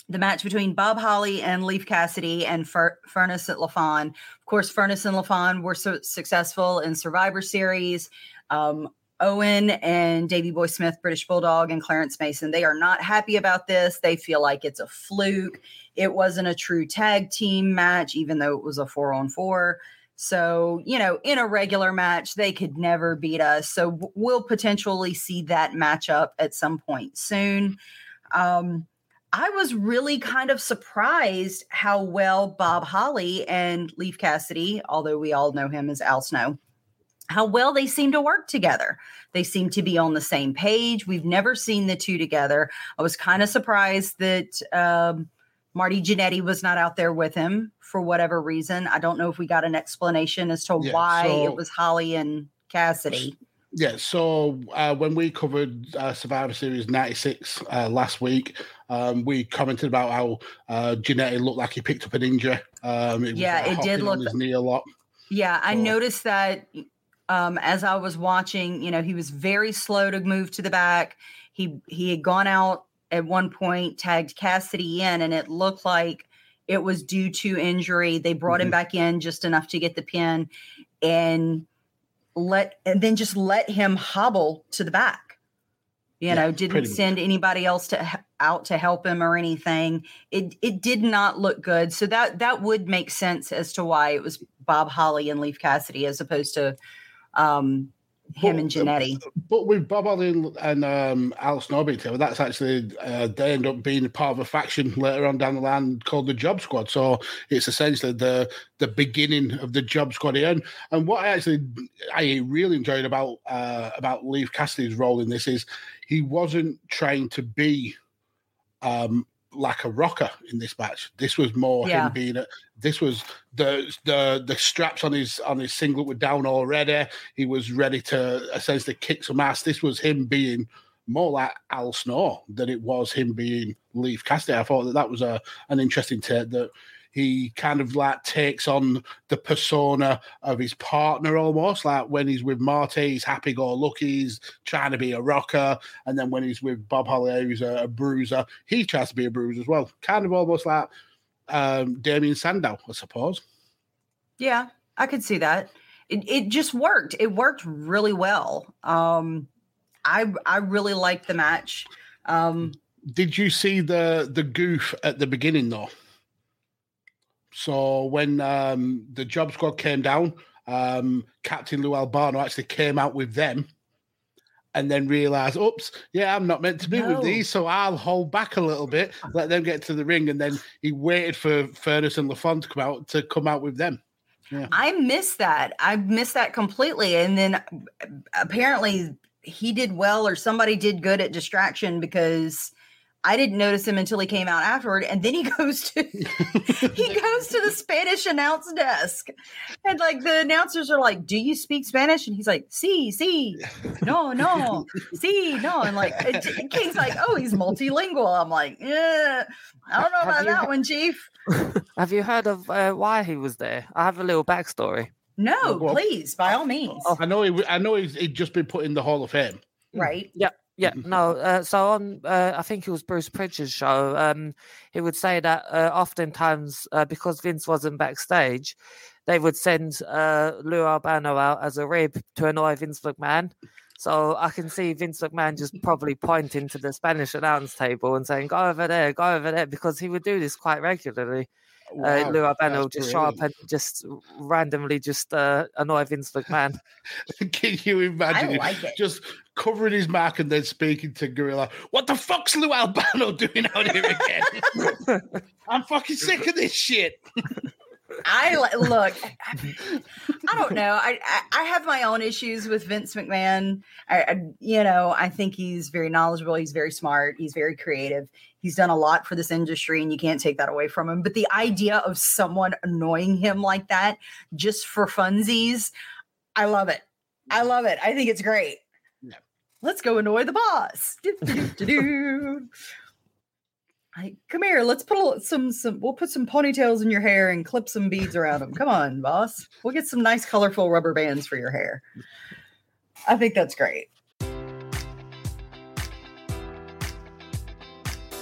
the match between Bob Holly and Leif Cassidy and Fur- Furnas at LaFon. Of course, Furnas and LaFon were so successful in Survivor Series. Um, Owen and Davy Boy Smith, British Bulldog, and Clarence Mason, they are not happy about this. They feel like it's a fluke. It wasn't a true tag team match, even though it was a four on four. So, you know, in a regular match, they could never beat us. So, we'll potentially see that matchup at some point soon. Um, I was really kind of surprised how well Bob Holly and Leif Cassidy, although we all know him as Al Snow, how well they seem to work together. They seem to be on the same page. We've never seen the two together. I was kind of surprised that um, Marty Jannetty was not out there with him for whatever reason. I don't know if we got an explanation as to yeah, why so, it was Holly and Cassidy. Yeah, so uh, when we covered uh, Survivor Series 96 uh, last week, um, we commented about how uh, looked like he picked up an injury. Um, it yeah, it did look his knee a lot. Yeah, I noticed that um, as I was watching. You know, he was very slow to move to the back. He he had gone out at one point, tagged Cassidy in, and it looked like it was due to injury. They brought mm-hmm. him back in just enough to get the pin, and let and then just let him hobble to the back. You yeah, know, didn't send much. anybody else to out to help him or anything. It it did not look good. So that that would make sense as to why it was Bob Holly and Leaf Cassidy as opposed to um, him but, and Jannetty. But with Bob Holly and um, Al Snowby together, that's actually uh, they end up being part of a faction later on down the line called the Job Squad. So it's essentially the the beginning of the Job Squad here. And, and what I actually I really enjoyed about uh, about Leif Cassidy's role in this is he wasn't trying to be um, like a rocker in this match. This was more yeah. him being a, this was the the the straps on his on his singlet were down already. He was ready to essentially kick some ass. This was him being more like Al Snow than it was him being Leif Cassidy. I thought that that was a an interesting take that he kind of like takes on the persona of his partner almost. Like when he's with Marty, he's happy go lucky, he's trying to be a rocker. And then when he's with Bob Holly, he's a, a bruiser, he tries to be a bruiser as well. Kind of almost like um, Damien Sandow, I suppose. Yeah, I could see that. It, it just worked. It worked really well. Um, I I really liked the match. Um, Did you see the the goof at the beginning though? So when um, the job squad came down, um, Captain Lou Albano actually came out with them and then realized, oops, yeah, I'm not meant to be no. with these, so I'll hold back a little bit, let them get to the ring, and then he waited for Furnas and LaFon to come out to come out with them. Yeah. I missed that. I missed that completely. And then apparently he did well, or somebody did good at distraction because I didn't notice him until he came out afterward, and then he [LAUGHS] goes to [LAUGHS] he goes to the Spanish announce desk, and like the announcers are like, "Do you speak Spanish?" And he's like, "See, sí, see, sí. no, no, see, sí, no," and like King's like, "Oh, he's multilingual." I'm like, "Yeah, I don't know about that one, Chief." [LAUGHS] Have you heard of uh, why he was there? I have a little backstory. No, well, please, by all means. I know. He, I know he's, he'd just been put in the Hall of Fame. Right. Yeah. Yeah, mm-hmm. no. Uh, so on, uh, I think it was Bruce Prichard's show. Um, he would say that uh, oftentimes, uh, because Vince wasn't backstage, they would send uh, Lou Albano out as a rib to annoy Vince McMahon. So I can see Vince McMahon just probably pointing to the Spanish announce table and saying, "Go over there, go over there," because he would do this quite regularly. Uh, wow, uh, Lou Albano just show up and just randomly just uh, annoy Vince McMahon. Can you imagine? Like just covering his mark and then speaking to Gorilla. What the fuck's Lou Albano [LAUGHS] doing out here again? [LAUGHS] I'm fucking sick of this shit. I look. [LAUGHS] I don't know. I, I, I have my own issues with Vince McMahon. I, I, you know I think he's very knowledgeable. He's very smart. He's very creative. He's done a lot for this industry, and you can't take that away from him. But the idea of someone annoying him like that just for funsies, I love it. I love it. I think it's great. Yeah. Let's go annoy the boss. [LAUGHS] Like, come here, let's put some some. We'll put some ponytails in your hair and clip some beads around them. Come on, boss. We'll get some nice, colorful rubber bands for your hair. I think that's great.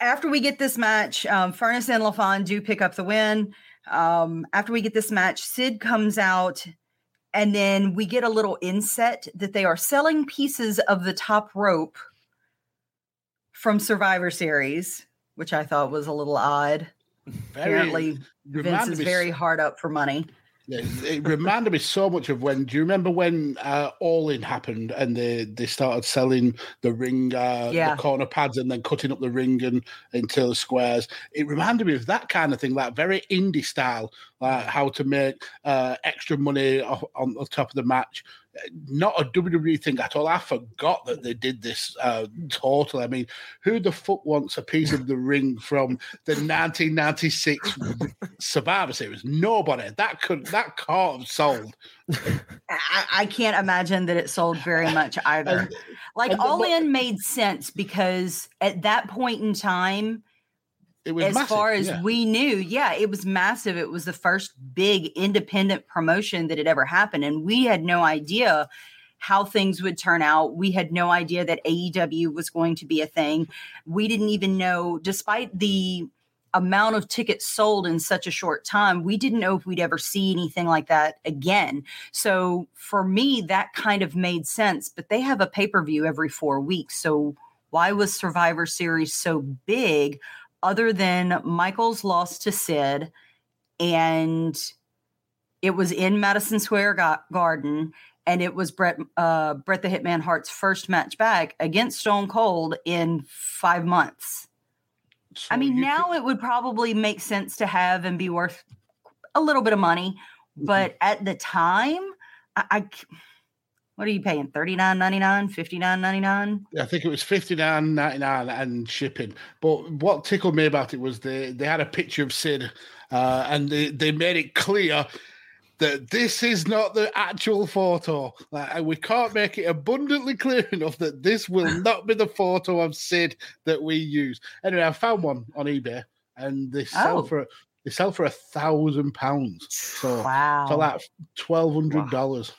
after we get this match, um, Furnas and LaFon do pick up the win. Um, after we get this match, Sid comes out, and then we get a little inset that they are selling pieces of the top rope from Survivor Series, which I thought was a little odd. Very, Apparently, Vince is very hard up for money. It reminded me so much of when. Do you remember when uh, All In happened and they they started selling the ring, uh, yeah. the corner pads, and then cutting up the ring and into the squares? It reminded me of that kind of thing, like very indie style, like how to make uh, extra money on the top of the match not a WWE thing at all. I forgot that they did this uh, totally. I mean, who the fuck wants a piece of the ring from the 1996 Survivor Series? Nobody. That could that can't have sold. I, I, can't imagine that it sold very much either. like and All In made sense because at that point in time as massive, far as yeah. we knew, yeah, it was massive. It was the first big independent promotion that had ever happened. And we had no idea how things would turn out. We had no idea that AEW was going to be a thing. We didn't even know, despite the amount of tickets sold in such a short time, we didn't know if we'd ever see anything like that again. So for me, that kind of made sense. But they have a pay per view every four weeks. So why was Survivor Series so big? Other than Michaels' loss to Sid, and it was in Madison Square Garden, and it was Bret uh, Bret the Hitman Hart's first match back against Stone Cold in five months. So I mean, now could... it would probably make sense to have and be worth a little bit of money, mm-hmm. but at the time, I, I what are you paying? Thirty nine ninety nine, fifty nine ninety nine. I think it was fifty nine ninety nine and shipping. But what tickled me about it was they they had a picture of Sid, uh, and they they made it clear that this is not the actual photo. Like, we can't make it abundantly clear enough that this will [LAUGHS] not be the photo of Sid that we use. Anyway, I found one on eBay, and they sell oh. for they sell for a thousand pounds. So wow, so like twelve hundred dollars. Wow.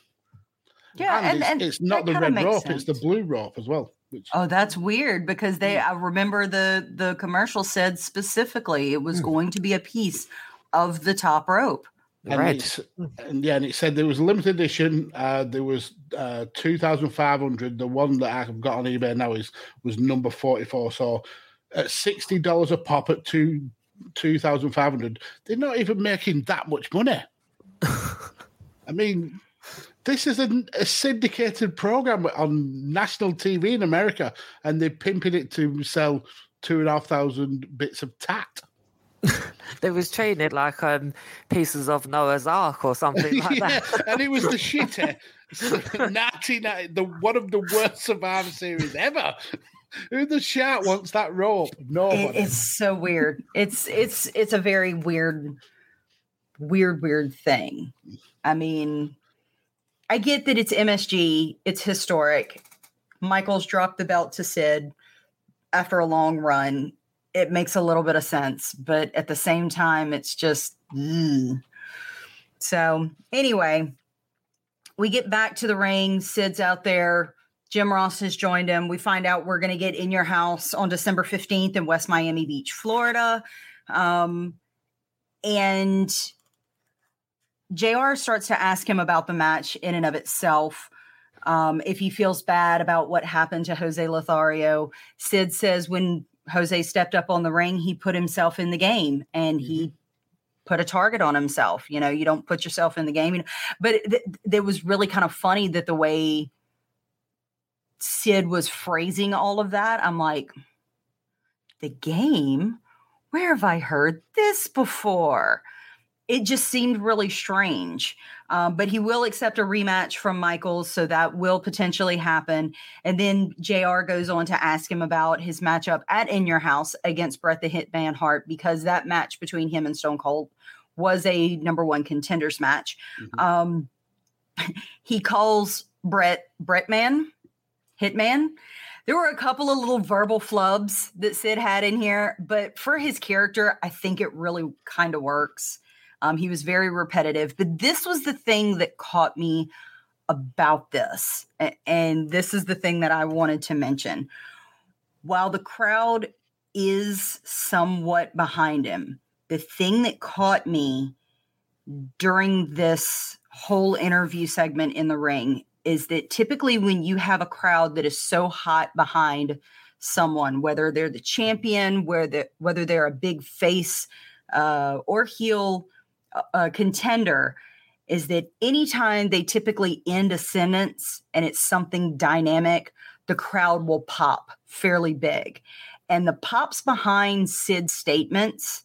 Yeah, and, and, it's, and it's not the red rope; sense. it's the blue rope as well. Which, oh, that's weird because they. I remember the the commercial said specifically it was mm. going to be a piece of the top rope, And, it's, and yeah, and it said there was a limited edition. Uh, there was uh, two thousand five hundred. The one that I've got on eBay now is was number forty four. So at sixty dollars a pop at two two thousand five hundred, they're not even making that much money. [LAUGHS] I mean, this is a, a, syndicated program on national TV in America, and they're pimping it to sell two and a half thousand bits of tat. [LAUGHS] they was treated like um, pieces of Noah's Ark or something like [LAUGHS] yeah, that. and it was the [LAUGHS] shitter, ninety nine, the one of the worst Survivor series ever. Who the shark wants that rope? No, it, it's so weird. It's it's it's a very weird, weird, weird thing. I mean, I get that it's MSG, it's historic. Michaels dropped the belt to Sid after a long run. It makes a little bit of sense, but at the same time, it's just. So, anyway, we get back to the ring. Sid's out there. Jim Ross has joined him. We find out we're going to get in your house on December 15th in West Miami Beach, Florida. Um, and JR starts to ask him about the match in and of itself. Um, if he feels bad about what happened to Jose Lothario, Sid says when Jose stepped up on the ring, he put himself in the game and mm-hmm. he put a target on himself. You know, you don't put yourself in the game. But it, it was really kind of funny that the way Sid was phrasing all of that, I'm like, the game? Where have I heard this before? It just seemed really strange. Um, but he will accept a rematch from Michaels, so that will potentially happen. And then JR goes on to ask him about his matchup at In Your House against Bret the Hitman Hart, because that match between him and Stone Cold was a number one contenders match. Mm-hmm. Um, [LAUGHS] he calls Bret Brettman, Hitman. There were a couple of little verbal flubs that Sid had in here, but for his character, I think it really kind of works. Um, he was very repetitive, but this was the thing that caught me about this. And this is the thing that I wanted to mention. While the crowd is somewhat behind him, the thing that caught me during this whole interview segment in the ring is that typically when you have a crowd that is so hot behind someone, whether they're the champion, whether whether they're a big face uh, or heel, a contender is that anytime they typically end a sentence and it's something dynamic, the crowd will pop fairly big. And the pops behind Sid's statements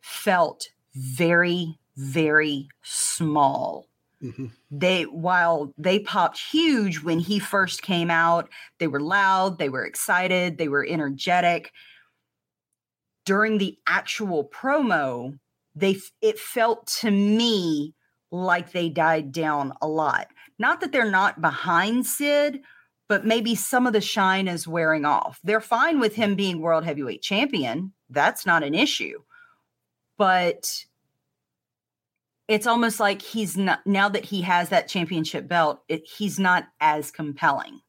felt very, very small. Mm-hmm. They while they popped huge when he first came out, they were loud, they were excited, they were energetic. During the actual promo, they it felt to me like they died down a lot. Not that they're not behind Sid, but maybe some of the shine is wearing off. They're fine with him being world heavyweight champion. That's not an issue. But it's almost like he's not now that he has that championship belt, it, he's not as compelling.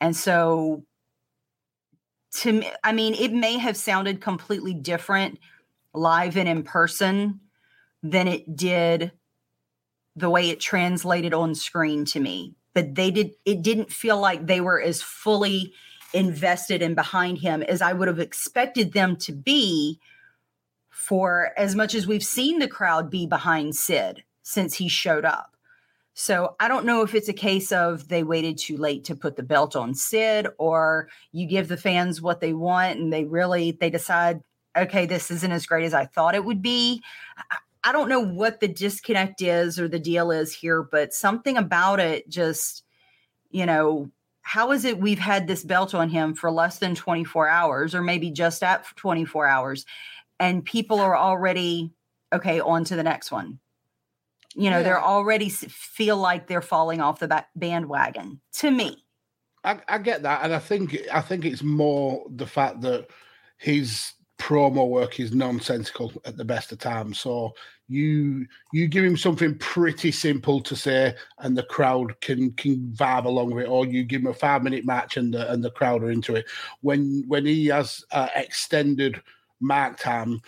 And so to me, I mean, it may have sounded completely different live and in person than it did the way it translated on screen to me. But they did it didn't feel like they were as fully invested and behind him as i would have expected them to be for as much as we've seen the crowd be behind sid since he showed up. So i don't know if it's a case of they waited too late to put the belt on sid or you give the fans what they want and they really they decide okay, this isn't as great as I thought it would be. I, don't know what the disconnect is or the deal is here, but something about it just, you know, how is it we've had this belt on him for less than 24 hours or maybe just at 24 hours and people are already okay on to the next one you know yeah. they're already feel like they're falling off the bandwagon to me I, I, get that and i think i think it's more the fact that he's promo work is nonsensical at the best of times. So you you give him something pretty simple to say, and the crowd can can vibe along with it, or you give him a five minute match and the and the crowd are into it. When when he has uh, extended mark time,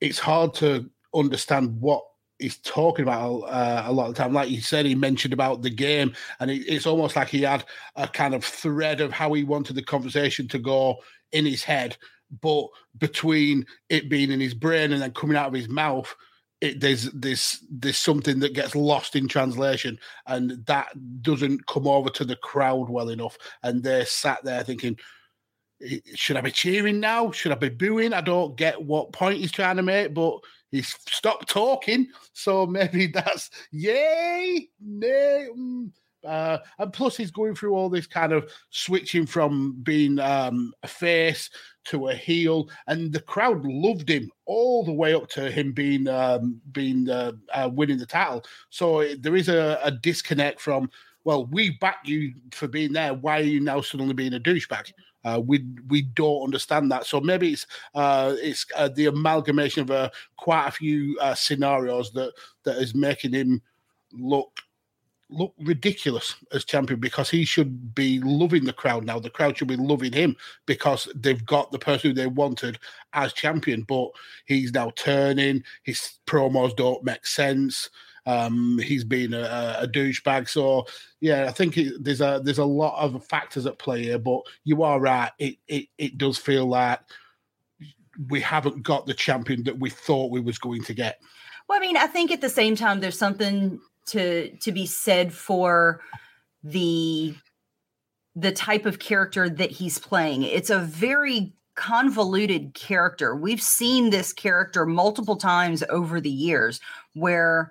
it's hard to understand what he's talking about uh, a lot of the time. Like you said, he mentioned about the game, and it, it's almost like he had a kind of thread of how he wanted the conversation to go in his head, but between it being in his brain and then coming out of his mouth. It, there's this there's something that gets lost in translation and that doesn't come over to the crowd well enough and they're sat there thinking should I be cheering now? Should I be booing? I don't get what point he's trying to make, but he's stopped talking. So maybe [LAUGHS] that's yay, nay. Mm. Uh, and plus, he's going through all this kind of switching from being um, a face to a heel, and the crowd loved him all the way up to him being um, being uh, uh, winning the title. So there is a, a disconnect from well, we back you for being there. Why are you now suddenly being a douchebag? Uh, we we don't understand that. So maybe it's uh, it's uh, the amalgamation of uh, quite a few uh, scenarios that that is making him look look ridiculous as champion because he should be loving the crowd now. The crowd should be loving him because they've got the person who they wanted as champion. But he's now turning. His promos don't make sense. Um, he's been a, a douchebag. So yeah, I think it, there's a there's a lot of factors at play here. But you are right. It it it does feel like we haven't got the champion that we thought we was going to get. Well, I mean, I think at the same time, there's something to to be said for the the type of character that he's playing. It's a very convoluted character. We've seen this character multiple times over the years where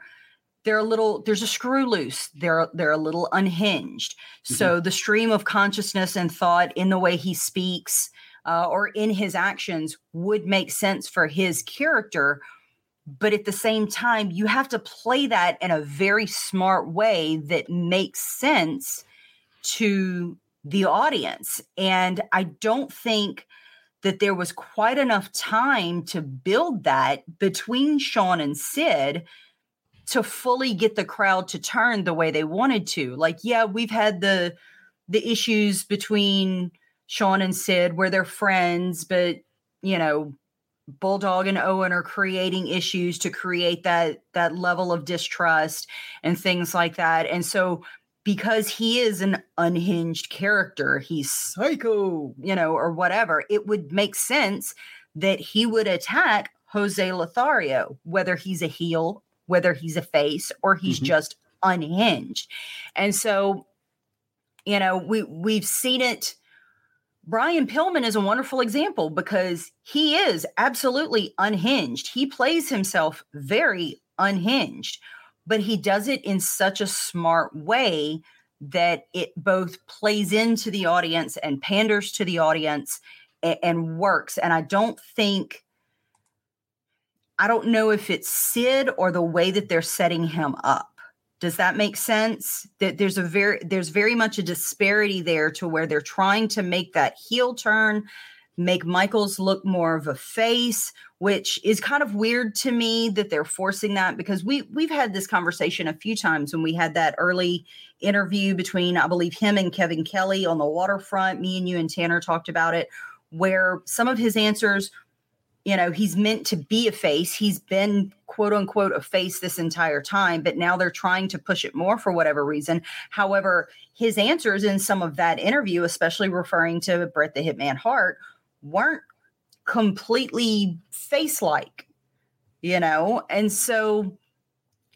they're a little there's a screw loose they're they're a little unhinged mm-hmm. so the stream of consciousness and thought in the way he speaks uh, or in his actions would make sense for his character but at the same time you have to play that in a very smart way that makes sense to the audience and i don't think that there was quite enough time to build that between shawn and Sid to fully get the crowd to turn the way they wanted to. Like, yeah, we've had the the issues between shawn and Sid where they're friends, but you know, Bulldog and Owen are creating issues to create that that level of distrust and things like that. And so because he is an unhinged character, he's psycho, you know, or whatever, it would make sense that he would attack Jose Lothario, whether he's a heel whether he's a face or he's mm-hmm. just unhinged. And so, you know, we we've seen it. Brian Pillman is a wonderful example because he is absolutely unhinged. He plays himself very unhinged, but he does it in such a smart way that it both plays into the audience and panders to the audience and, and works. And I don't think I don't know if it's Sid or the way that they're setting him up. Does that make sense? That there's a very there's very much a disparity there to where they're trying to make that heel turn, make Michaels look more of a face, which is kind of weird to me that they're forcing that because we we've had this conversation a few times when we had that early interview between I believe him and Kevin Kelly on the waterfront. Me and you and Tanner talked about it where some of his answers you know he's meant to be a face. He's been quote unquote a face this entire time but now they're trying to push it more for whatever reason. However his answers in some of that interview especially referring to Bret the Hitman Hart weren't completely face like you know? And so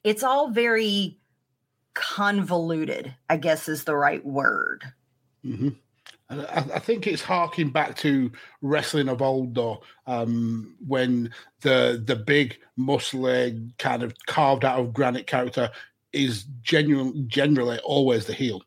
it's all very convoluted i guess is the right word. Mm-hmm. I, I, think it's harking back to wrestling of old, though, um, when the the big, muscly, kind of carved out of granite character is genuine, generally always the heel.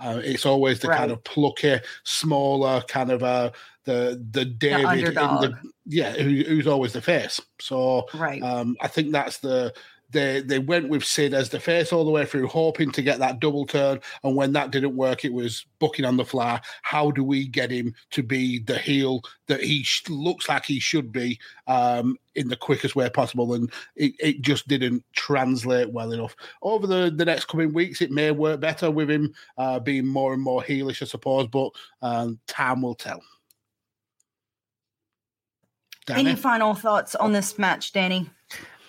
Uh, it's always the right. kind of plucky, smaller kind of uh, the the David, the the, yeah, who, who's always the face. So right. um, I think that's the they they went with Sid as the face all the way through, hoping to get that double turn. And when that didn't work, it was booking on the fly. How do we get him to be the heel that he sh- looks like he should be um, in the quickest way possible? And it, it just didn't translate well enough. Over the, the next coming weeks, it may work better with him uh, being more and more heelish, I suppose, but um, time will tell. Danny? Any final thoughts on this match, Danny?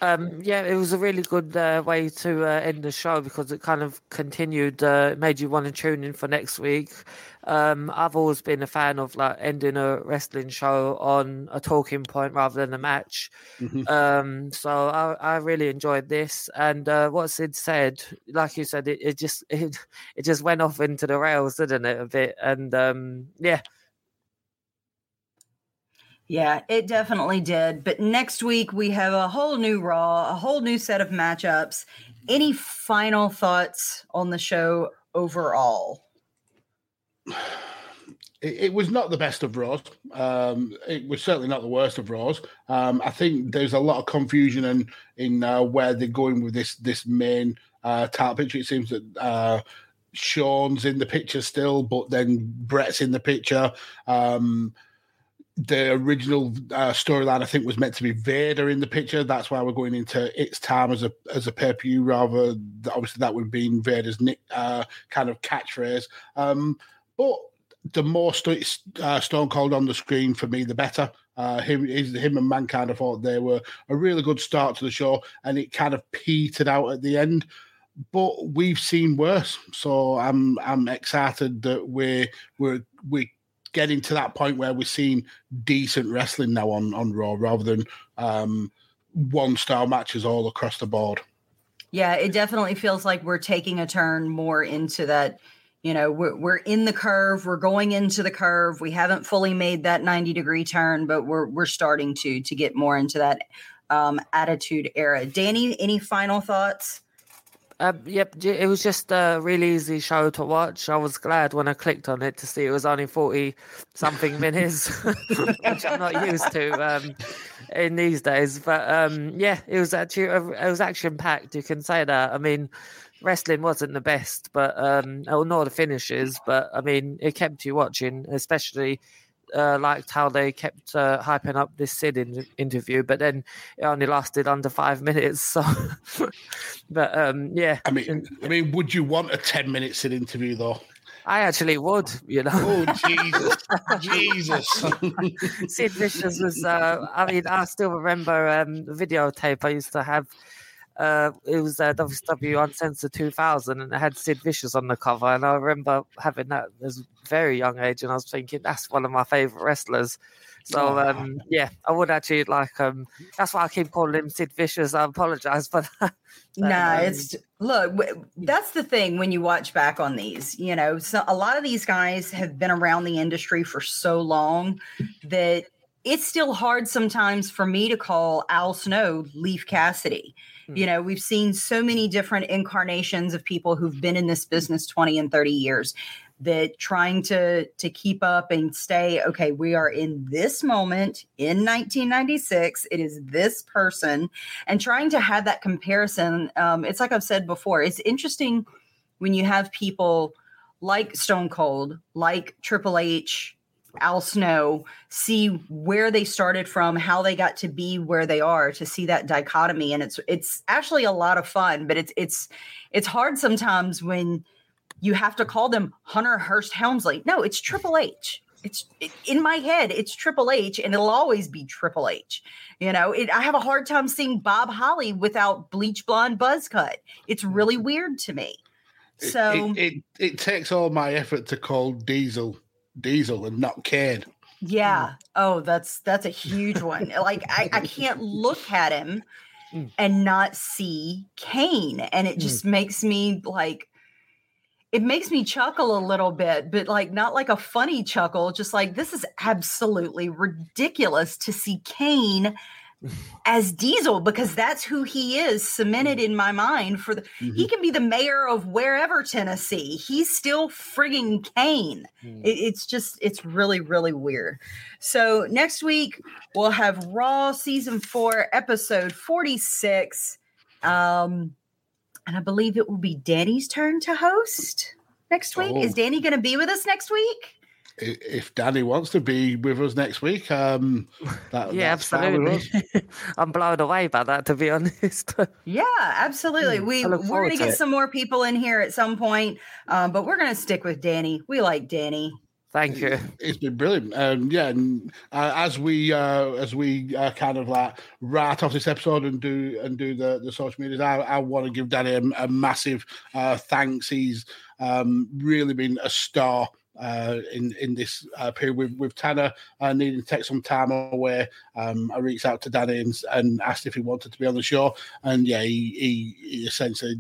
Um, yeah, it was a really good uh, way to uh, end the show because it kind of continued, uh, made you want to tune in for next week. Um, I've always been a fan of like ending a wrestling show on a talking point rather than a match. Mm-hmm. Um, so I, I, really enjoyed this, and uh, what Sid said, like you said, it, it just [LAUGHS] it, it just went off into the rails, didn't it, a bit? And um, yeah. Yeah, it definitely did. But next week we have a whole new Raw, a whole new set of matchups. Any final thoughts on the show overall? [SIGHS] It, it was not the best of Raws. Um, it was certainly not the worst of Raws. Um, I think there's a lot of confusion in in uh, where they're going with this this main uh, title picture. It seems that. Uh, Shawn's in the picture still, but then Bret's in the picture. Um, the original uh, storyline, I think, was meant to be Vader in the picture. That's why we're going into its time as a as a pay per view. Rather, obviously, that would been Vader's uh, kind of catchphrase. Um, but the more st- uh, Stone Cold on the screen for me, the better. Uh, him, him, and Mankind. I thought they were a really good start to the show, and it kind of petered out at the end. But we've seen worse, so I'm I'm excited that we're we're we getting to that point where we're seeing decent wrestling now on on Raw rather than um, one star matches all across the board. Yeah, it definitely feels like we're taking a turn more into that. You know, we're, we're in the curve. We're going into the curve. We haven't fully made that ninety degree turn, but we're we're starting to to get more into that um, attitude era. Danny, any final thoughts? Um, yep, it was just a really easy show to watch. I was glad when I clicked on it to see it was only 40 something [LAUGHS] minutes, [LAUGHS] which I'm not used to um, in these days. But um, yeah, it was actually it was action packed. You can say that. I mean, wrestling wasn't the best, but um, or nor the finishes, but I mean, it kept you watching, especially uh, liked how they kept uh, hyping up this Sid in- interview, but then it only lasted under five [LAUGHS] minutes. So, but um, yeah, I mean, I mean, would you want a ten minute Sid interview though? I actually would, you know. Oh Jesus, Jesus! [LAUGHS] Sid Vicious was. Uh, I mean, I still remember um, the videotape I used to have uh, it was uh, WCW Uncensored 2000, and it had Sid Vicious on the cover. And I remember having that as a very young age, and I was thinking that's one of my favorite wrestlers. So um, yeah, I would actually like. Um, that's why I keep calling him Sid Vicious. I apologize for that. [LAUGHS] nah, um, it's look. That's the thing when you watch back on these. You know, so a lot of these guys have been around the industry for so long that it's still hard sometimes for me to call Al Snow Leif Cassidy. Hmm. You know, we've seen so many different incarnations of people who've been in this business 20 and 30 years that trying to to keep up and stay okay we are in this moment in 1996 it is this person. And trying to have that comparison um, it's like i've said before it's interesting when you have people like stone cold like triple h Al Snow, see where they started from, how they got to be where they are, to see that dichotomy, and it's it's actually a lot of fun. But it's it's it's hard sometimes when you have to call them Hunter Hearst Helmsley. No, it's Triple H. It's it, in my head. It's Triple H, and it'll always be Triple H. You know, it, I have a hard time seeing Bob Holly without bleach blonde buzz cut. It's really weird to me. So it, it, it takes all my effort to call Diesel Diesel and not Kane. Yeah. Oh, that's that's a huge one. like I, I can't look at him [LAUGHS] mm. and not see Kane. And it mm. just mm. makes me like it makes me chuckle a little bit, but like not like a funny chuckle, just like this is absolutely ridiculous to see Kane as Diesel because that's who he is cemented mm-hmm. in my mind for the mm-hmm. he can be the mayor of wherever Tennessee he's still frigging Kane mm. it, it's just it's really really weird so next week we'll have Raw season 4 episode 46 um and I believe it will be Danny's turn to host next week oh. is Danny going to be with us next week if Danny wants to be with us next week, um, [LAUGHS] that, yeah, absolutely. [LAUGHS] I'm blown away by that, to be honest. [LAUGHS] yeah, absolutely. Hmm, we we're going to get it. some more people in here at some point, um, but we're going to stick with Danny. We like Danny. Thank you. It's been brilliant. Um, yeah, and uh, as we uh, as we uh, kind of like write off this episode and do and do the the social medias, I, I want to give Danny a, a massive uh, thanks. He's um, really been a star uh, in in this uh, period with with Tanner uh, needing to take some time away. Um, I reached out to Danny and, and, asked if he wanted to be on the show, and yeah, he, he, he essentially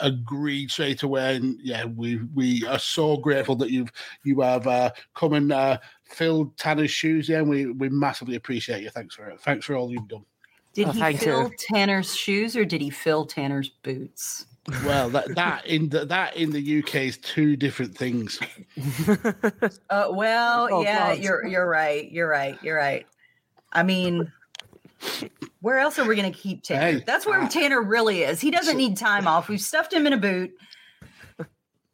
agreed straight away. And yeah, we we are so grateful that you've you have uh, come and uh, filled Tanner's shoes. Yeah, and we we massively appreciate you. Thanks for it. Thanks for all you've done. Did oh, he fill you. Tanner's shoes or did he fill Tanner's boots? Well, that that in the that in the UK is two different things. [LAUGHS] uh, well, oh, yeah, God. you're you're right. You're right. You're right. I mean, where else are we going to keep Tanner? Hey, That's where Tanner really is. He doesn't need time off. We've stuffed him in a boot.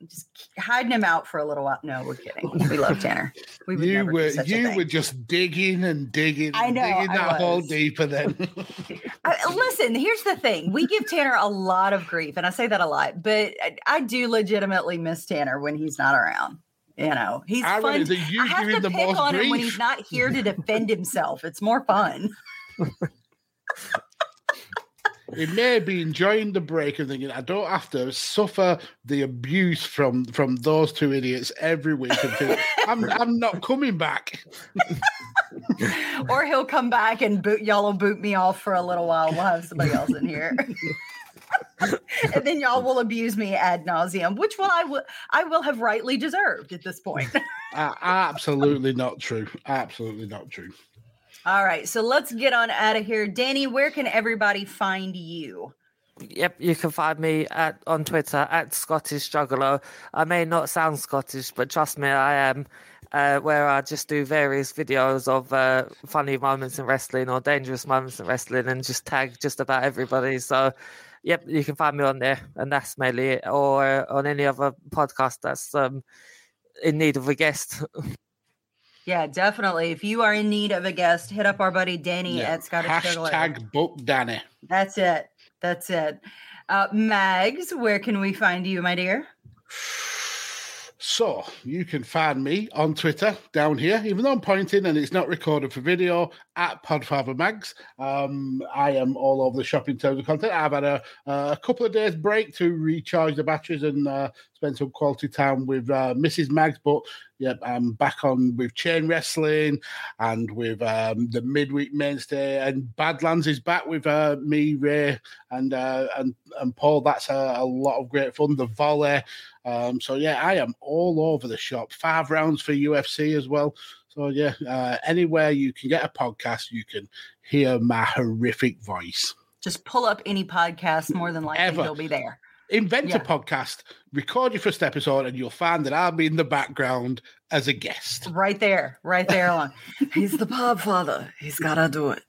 Just hiding him out for a little while. No, we're kidding. We love [LAUGHS] Tanner. We you were you were just digging and digging. I know. Digging that was. hole deeper. Then [LAUGHS] [LAUGHS] I, listen. Here's the thing: we give Tanner a lot of grief, and I say that a lot. But I, I do legitimately miss Tanner when he's not around. You know, he's I fun. I have to pick on grief. him when he's not here to defend himself. It's more fun it may be enjoying the break and thinking I don't have to suffer the abuse from from those two idiots every week until I'm [LAUGHS] I'm not coming back. or he'll come back and boot y'all will boot me off for a little while. We'll have somebody else in here. [LAUGHS] and then y'all will abuse me ad nauseum, which will I will I will have rightly deserved at this point. uh, absolutely not true. Absolutely not true. All right, so let's get on out of here. Danny, where can everybody find you? Yep, you can find me at on Twitter at Scottish Juggalo. I may not sound Scottish, but trust me, I am. Uh, where I just do various videos of uh, funny moments in wrestling or dangerous moments in wrestling, and just tag just about everybody. So, yep, you can find me on there, and that's mainly it. Or on any other podcast that's um, in need of a guest. [LAUGHS] Yeah, definitely. If you are in need of a guest, hit up our buddy Danny yeah. at Scottish Hashtag book Danny. That's it. That's it. Uh, Mags, where can we find you, my dear? So you can find me on Twitter down here, even though I'm pointing and it's not recorded for video, at Podfather Mags. Um, I am all over the shop in terms of content. I've had a, a couple of days break to recharge the batteries and uh, spend some quality time with uh, Mrs. Mags, but yep, I'm back on with chain wrestling and with um, the midweek mainstay. And Badlands is back with uh, me, Ray, and uh, and and Paul. That's a, a, lot of great fun. The volley. Um, so yeah, I am all over the shop. Five rounds for UFC as well. So yeah, uh, anywhere you can get a podcast, you can hear my horrific voice. Just pull up any podcast. More than likely, Ever. you'll be there invent yeah. a podcast, record your first episode, and you'll find that I'll be in the background as a guest. Right there, right there. Along. [LAUGHS] He's the Podfather. He's got to do it.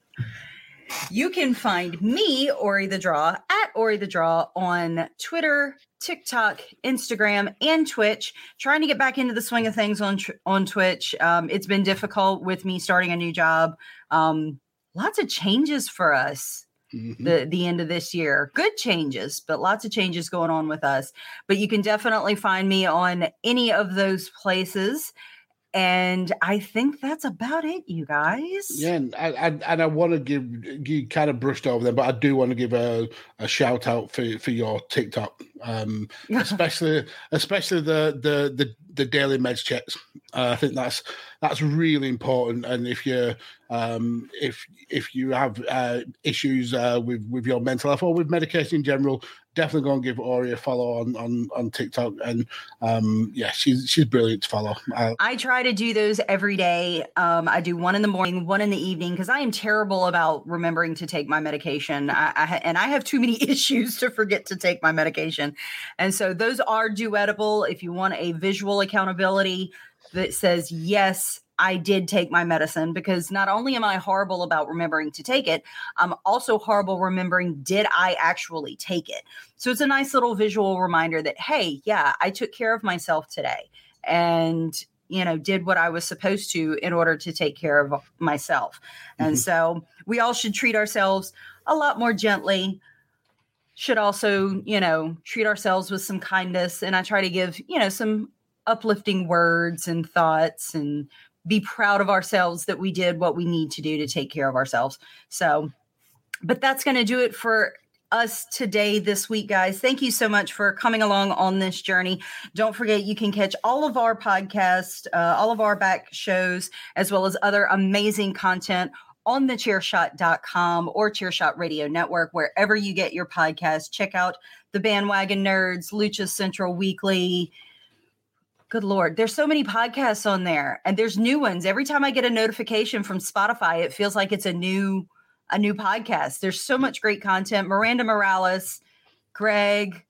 You can find me, Ori the Draw, at Ori the Draw on Twitter, TikTok, Instagram, and Twitch. Trying to get back into the swing of things on on Twitch. Um, it's been difficult with me starting a new job. Um, lots of changes for us mm-hmm. the the end of this year. Good changes, but lots of changes going on with us. But you can definitely find me on any of those places. And I think that's about it, you guys. Yeah, and I, I and I want to give you kind of brushed over them, but I do want to give a, a shout out for for your TikTok, um, [LAUGHS] especially especially the the the the daily meds checks. Uh, I think that's that's really important. And if you um, if if you have uh, issues uh, with with your mental health or with medication in general, definitely go and give Ori a follow on on on TikTok. And um, yeah, she's she's brilliant to follow. I, I try to do those every day. Um, I do one in the morning, one in the evening, because I am terrible about remembering to take my medication. I, I and I have too many [LAUGHS] issues to forget to take my medication. And so those are duetable. If you want a visual accountability that says yes I did take my medicine because not only am I horrible about remembering to take it, I'm also horrible remembering did I actually take it. So it's a nice little visual reminder that, hey, yeah, I took care of myself today and, you know, did what I was supposed to in order to take care of myself. Mm-hmm. And so we all should treat ourselves a lot more gently. Should also, you know, treat ourselves with some kindness. And I try to give, you know, some uplifting words and thoughts and be proud of ourselves that we did what we need to do to take care of ourselves. So, but that's going to do it for us today this week guys. Thank you so much for coming along on this journey. Don't forget you can catch all of our podcasts uh, all of our back shows as well as other amazing content on the chairshot.com or chairshot radio network wherever you get your podcast check out the bandwagon nerds lucha central weekly good lord there's so many podcasts on there and there's new ones every time i get a notification from spotify it feels like it's a new a new podcast. There's so much great content. Miranda Morales, Greg,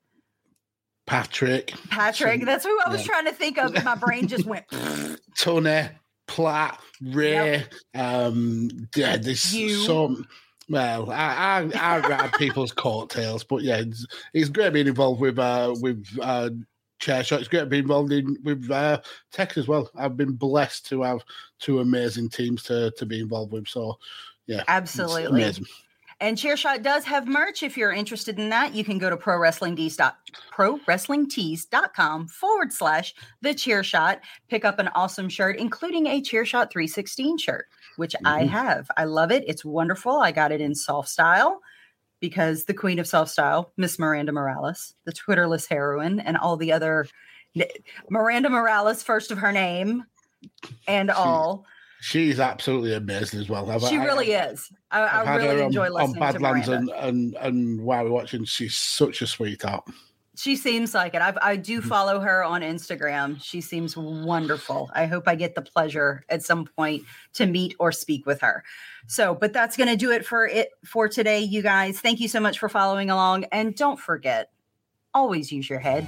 Patrick. Patrick. That's who I was yeah. trying to think of. My brain just went. [LAUGHS] Tony, Platt, Ray. Yep. Um, yeah, there's you. some. Well, I, I, I ride people's coattails, but yeah, it's, it's great being involved with uh, with uh, chair shot. It's great to be involved in with uh, tech as well. I've been blessed to have two amazing teams to to be involved with. So yeah, absolutely. And Chairshot does have merch. If you're interested in that, you can go to pro wrestling prowrestlingtees.com forward slash the chairshot. Pick up an awesome shirt, including a Chairshot 316 shirt, which mm-hmm. I have. I love it. It's wonderful. I got it in soft style because the queen of self style, Miss Miranda Morales, the Twitterless heroine, and all the other Miranda Morales, first of her name, and all. She's absolutely amazing as well. I've, she really I, is. I, I really enjoy on, listening on Badlands and, and and while we're watching, she's such a sweetheart. She seems like it. I've, I do mm-hmm. follow her on Instagram. She seems wonderful. I hope I get the pleasure at some point to meet or speak with her. So, but that's going to do it for it for today, you guys. Thank you so much for following along, and don't forget, always use your head.